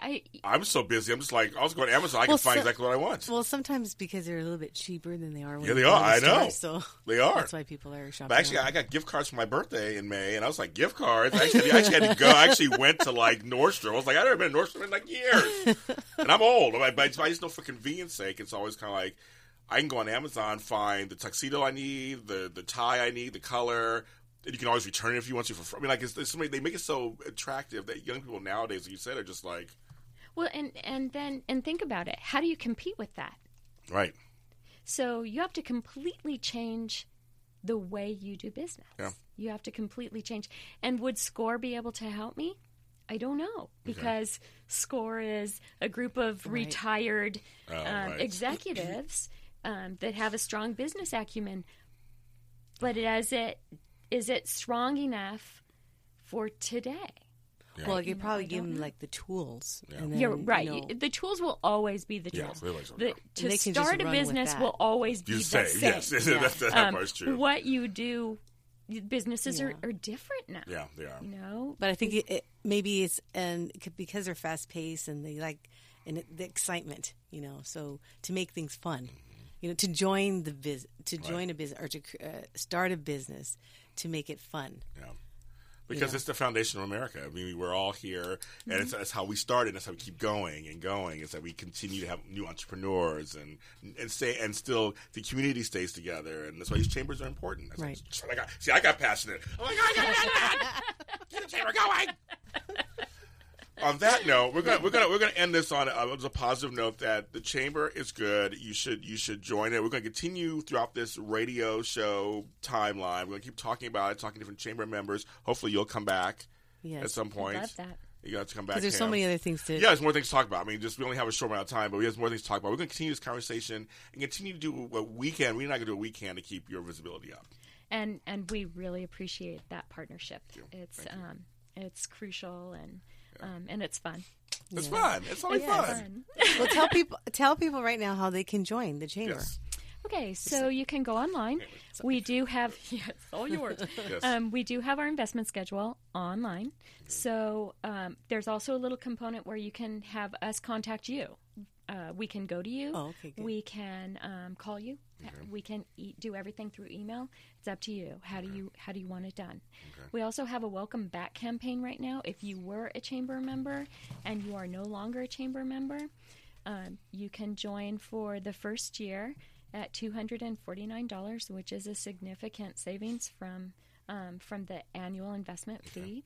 I, I'm so busy. I'm just like, I'll just go to Amazon. I can find so- exactly what I want. Well, sometimes because they're a little bit cheaper than they are. When Yeah, they are. to I the know. store, So They are. That's why people are shopping. But actually, online. I got gift cards for my birthday in May, and I was like, gift cards? I actually, I actually had to go. I actually [laughs] went to like Nordstrom. I was like, I've never been to Nordstrom in like years. and I'm old. But, but I just know for convenience sake, it's always kind of like, I can go on Amazon, find the tuxedo I need, the, the tie I need, the color. And you can always return it if you want to for free. I mean, like, it's, it's somebody, they make it so attractive that young people nowadays, like you said, are just like, well, and and then and think about it. How do you compete with that? right. So you have to completely change the way you do business. Yeah. You have to completely change. And would SCORE be able to help me? I don't know because SCORE is a group of Right. retired Oh, um, right. [clears throat] executives um, that have a strong business acumen. But as it is it strong enough for today? well, you know, probably I give them know. like the tools. And then, You're right. You know, the tools will always be the Yeah, tools. they always will, The- to they start a business will always be You the say, same. yes. [laughs] That, that Um, part's true. What you do, businesses are, Yeah. are different now. Yeah, they are. You know, but I think it, it, maybe it's and because they're fast paced and they like and it, the excitement, you know. So to make things fun, you know, to join the biz, to join a business or to uh, start a business, to make it fun. Yeah. because Yeah. it's the foundation of America. I mean, we're all here, and it's, Mhm. that's how we started. And that's how we keep going and going. Is that we continue to have new entrepreneurs and and stay and still the community stays together, and that's why these chambers are important. That's Right. I got, see, I got passionate. Oh my God, I got Get [laughs] the chamber going. On that note, we're gonna we're gonna we're gonna end this on a, on a positive note that the chamber is good. You should you should join it. We're gonna continue throughout this radio show timeline. We're gonna keep talking about it, talking to different chamber members. Hopefully, you'll come back Yes. at some point. Love that. You got to come back 'Cause there's so many other things to- Yeah, there's more things to talk about. I mean, just we only have a short amount of time, but we have more things to talk about. We're gonna continue this conversation and continue to do what we can. We're not gonna do what we can to keep your visibility up. and and we really appreciate that partnership. It's Thank you. um, it's crucial and um, and it's fun. It's fun. It's only fun. [laughs] well, tell people tell people right now how they can join the chamber. Okay, so you can go online. We do have [laughs] yes, all yours. Yes. um, we do have our investment schedule online. So um, there's also a little component where you can have us contact you. Uh, we can go to you. Oh, okay, good. We can um, call you. We can e- do everything through email. It's up to you. How do you how do you want it done? We also have a welcome back campaign right now. If you were a chamber member and you are no longer a chamber member, um, you can join for the first year at two hundred and forty nine dollars, which is a significant savings from um, from the annual investment fee.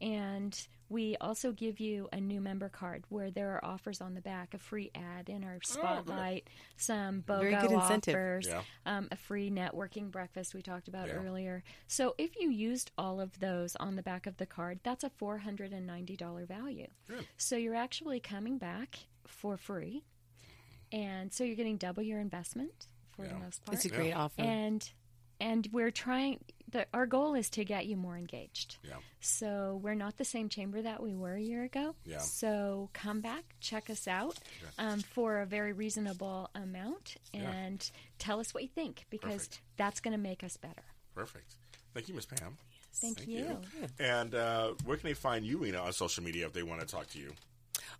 And we also give you a new member card where there are offers on the back, a free ad in our spotlight, some BOGO Very good offers, Yeah. um, a free networking breakfast we talked about Yeah. earlier. So if you used all of those on the back of the card, that's a $490 value. Good. So you're actually coming back for free. And so you're getting double your investment for the most part. It's a great offer. And and we're trying the, our goal is to get you more engaged. Yeah. So we're not the same chamber that we were a year ago. Yeah. So come back, check us out um, for a very reasonable amount, Yeah. and tell us what you think because Perfect. that's going to make us better. Perfect. Thank you, Miss Pam. Thank you. And uh, where can they find you, Rena, on social media if they want to talk to you?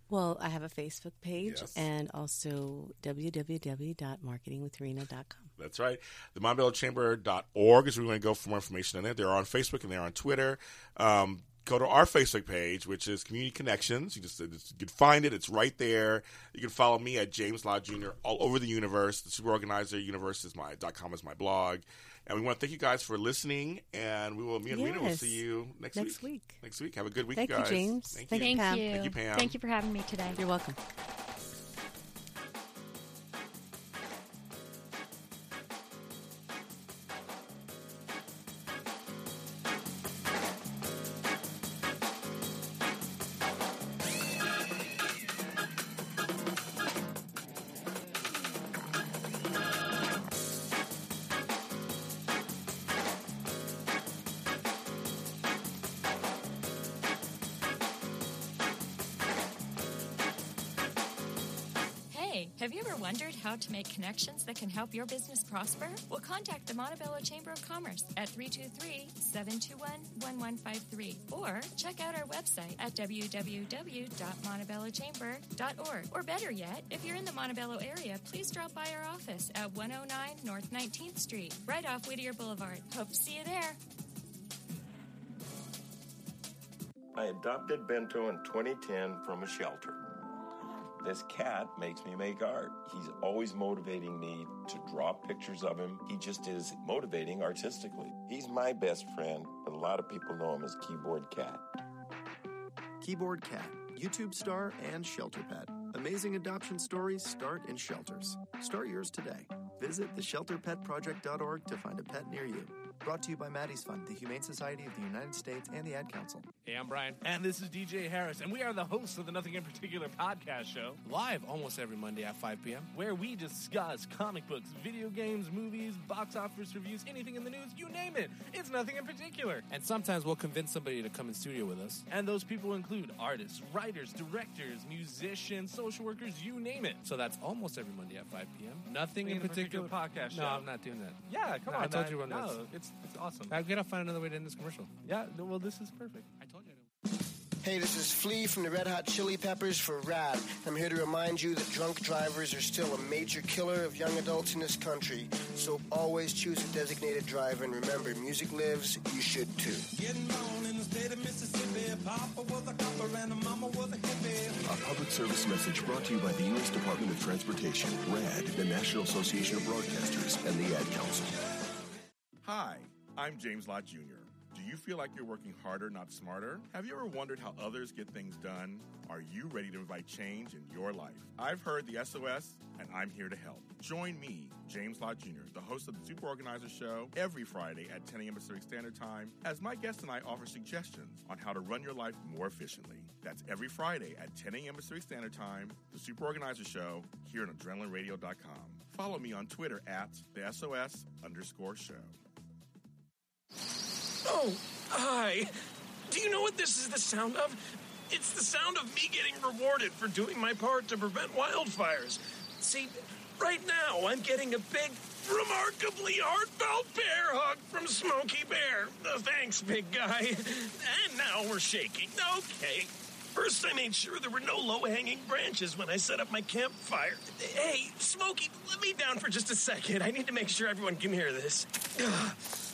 Well, I have a Facebook page Yes. and also www.marketingwithrena.com. That's right. The MontebelloChamber.org is where we're going to go for more information on it. They're on Facebook and they're on Twitter. Um, go to our Facebook page, which is Community Connections. You just you can find it. It's right there. You can follow me at James Lott Jr. all over the universe. The Super Organizer Universe is my dot com is my blog. And we want to thank you guys for listening. And we will. Me and Rena will see you next, Next week. week. Next week. Have a good week, Thank you, guys. James. Thank, Thank you. you, Pam. Thank you, Pam. Thank you for having me today. You're welcome. Make connections that can help your business prosper? Well, contact the Montebello Chamber of Commerce at 323-721-1153 or check out our website at www.montebellochamber.org. Or better yet, if you're in the Montebello area, please drop by our office at 109 North 19th Street, right off Whittier Boulevard. Hope to see you there. I adopted Bento in 2010 from a shelter. This cat makes me make art. He's always motivating me to draw pictures of him. He just is motivating artistically. He's my best friend, but a lot of people know him as Keyboard Cat. Keyboard Cat, YouTube star and shelter pet. Amazing adoption stories start in shelters. Start yours today. Visit theshelterpetproject.org to find a pet near you. Brought to you by Maddie's Fund, the Humane Society of the United States, and the Ad Council. Hey, I'm Brian. And this is DJ Harris, and we are the hosts of the Nothing in Particular podcast show, live almost every Monday at 5 p.m., where we discuss comic books, video games, movies, box office reviews, anything in the news, you name it. It's nothing in particular. And sometimes we'll convince somebody to come in studio with us. And those people include artists, writers, directors, musicians, social workers, you name it. So that's almost every Monday at 5 p.m. Nothing In in particular. particular podcast No, show. I'm not doing that. Yeah, come No, on. I told man. you when no, this. it's it's awesome. I gotta find another way to end this commercial. Yeah, well, this is perfect. I told you. I Hey, this is Flea from the Red Hot Chili Peppers for RAD. I'm here to remind you that drunk drivers are still a major killer of young adults in this country. So always choose a designated driver and remember, music lives, you should too. Getting born in the state of Mississippi. Papa was a copper and mama was a hippie. A public service message brought to you by the U.S. Department of Transportation, RAD, the National Association of Broadcasters, and the Ad Council. Hi, I'm James Lott Jr. Do you feel like you're working harder, not smarter? Have you ever wondered how others get things done? Are you ready to invite change in your life? I've heard the SOS, and I'm here to help. Join me, James Lott Jr., the host of the Super Organizer Show, every Friday at 10 a.m. Pacific Standard Time, as my guest and I offer suggestions on how to run your life more efficiently. That's every Friday at 10 a.m. Pacific Standard Time, the Super Organizer Show, here on AdrenalineRadio.com. Follow me on Twitter at the SOS underscore show. Oh, hi. Do you know what this is the sound of? It's the sound of me getting rewarded for doing my part to prevent wildfires. See, right now I'm getting a big, remarkably heartfelt bear hug from Smokey Bear. Uh, thanks, big guy. And now we're shaking. Okay. First, I made sure there were no low hanging branches when I set up my campfire. Hey, Smokey, let me down for just a second. I need to make sure everyone can hear this. [sighs]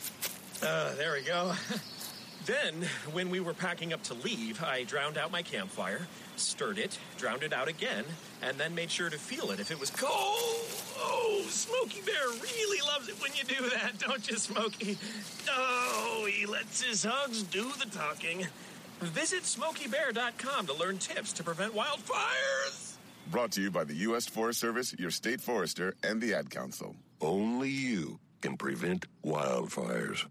Uh, there we go. [laughs] then, when we were packing up to leave, I drowned out my campfire, stirred it, drowned it out again, and then made sure to feel it if it was cold. Oh, Smokey Bear really loves it when you do that, [laughs] don't you, Smokey? Oh, he lets his hugs do the talking. Visit SmokeyBear.com to learn tips to prevent wildfires. Brought to you by the U.S. Forest Service, your state forester, and the Ad Council. Only you can prevent wildfires.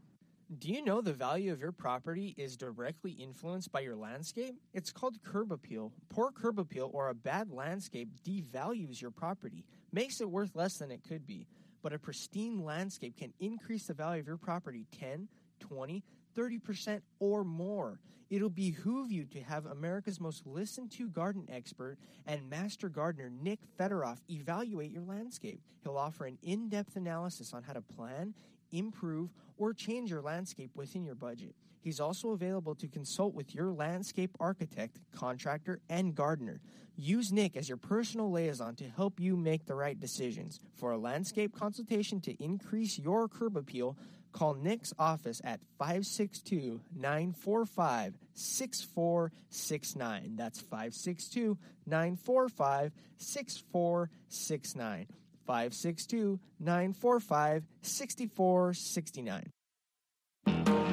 Do you know the value of your property is directly influenced by your landscape? It's called curb appeal. Poor curb appeal or a bad landscape devalues your property, makes it worth less than it could be. But a pristine landscape can increase the value of your property 10, 20, 30% or more. It'll behoove you to have America's most listened to garden expert and master gardener Nick Federoff evaluate your landscape. He'll offer an in depth analysis on how to plan, improve, or change your landscape within your budget. He's also available to consult with your landscape architect, contractor, and gardener. Use Nick as your personal liaison to help you make the right decisions. For a landscape consultation to increase your curb appeal, call Nick's office at 562 945 6469. That's 562 945 6469. 562 945 6469.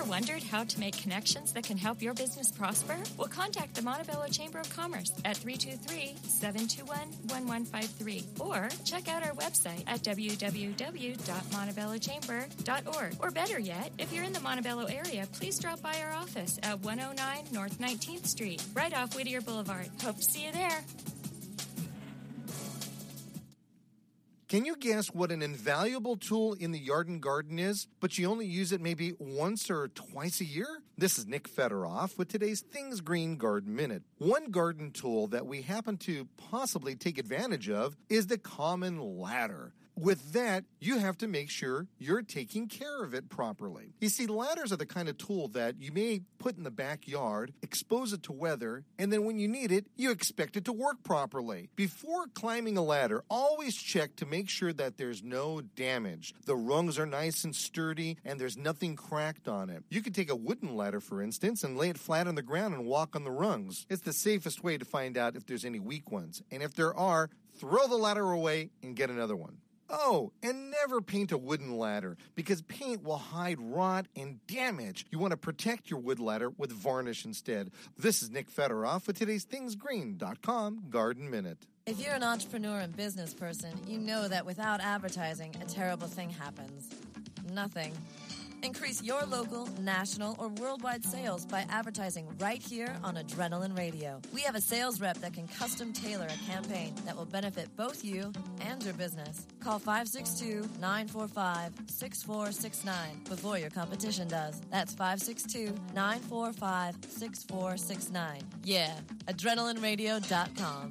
Ever wondered how to make connections that can help your business prosper? Well, contact the Montebello Chamber of Commerce at 323-721-1153 or check out our website at www.montebellochamber.org. Or better yet, if you're in the Montebello area, please drop by our office at 109 North 19th Street, right off Whittier Boulevard. Hope to see you there. Can you guess what an invaluable tool in the yard and garden is, but you only use it maybe once or twice a year? This is Nick Federoff with today's Things Green Garden Minute. One garden tool that we happen to possibly take advantage of is the common ladder. With that, you have to make sure you're taking care of it properly. You see, ladders are the kind of tool that you may put in the backyard, expose it to weather, and then when you need it, you expect it to work properly. Before climbing a ladder, always check to make sure that there's no damage. The rungs are nice and sturdy and there's nothing cracked on it. You could take a wooden ladder, for instance, and lay it flat on the ground and walk on the rungs. It's the safest way to find out if there's any weak ones. And if there are, throw the ladder away and get another one. Oh, and never paint a wooden ladder because paint will hide rot and damage. You want to protect your wood ladder with varnish instead. This is Nick Federoff with today's thingsgreen.com Garden Minute. If you're an entrepreneur and business person, you know that without advertising, a terrible thing happens. Nothing. Increase your local, national, or worldwide sales by advertising right here on Adrenaline Radio. We have a sales rep that can custom tailor a campaign that will benefit both you and your business. Call 562 945 6469 before your competition does. That's 562 945 6469. Yeah, adrenalineradio.com.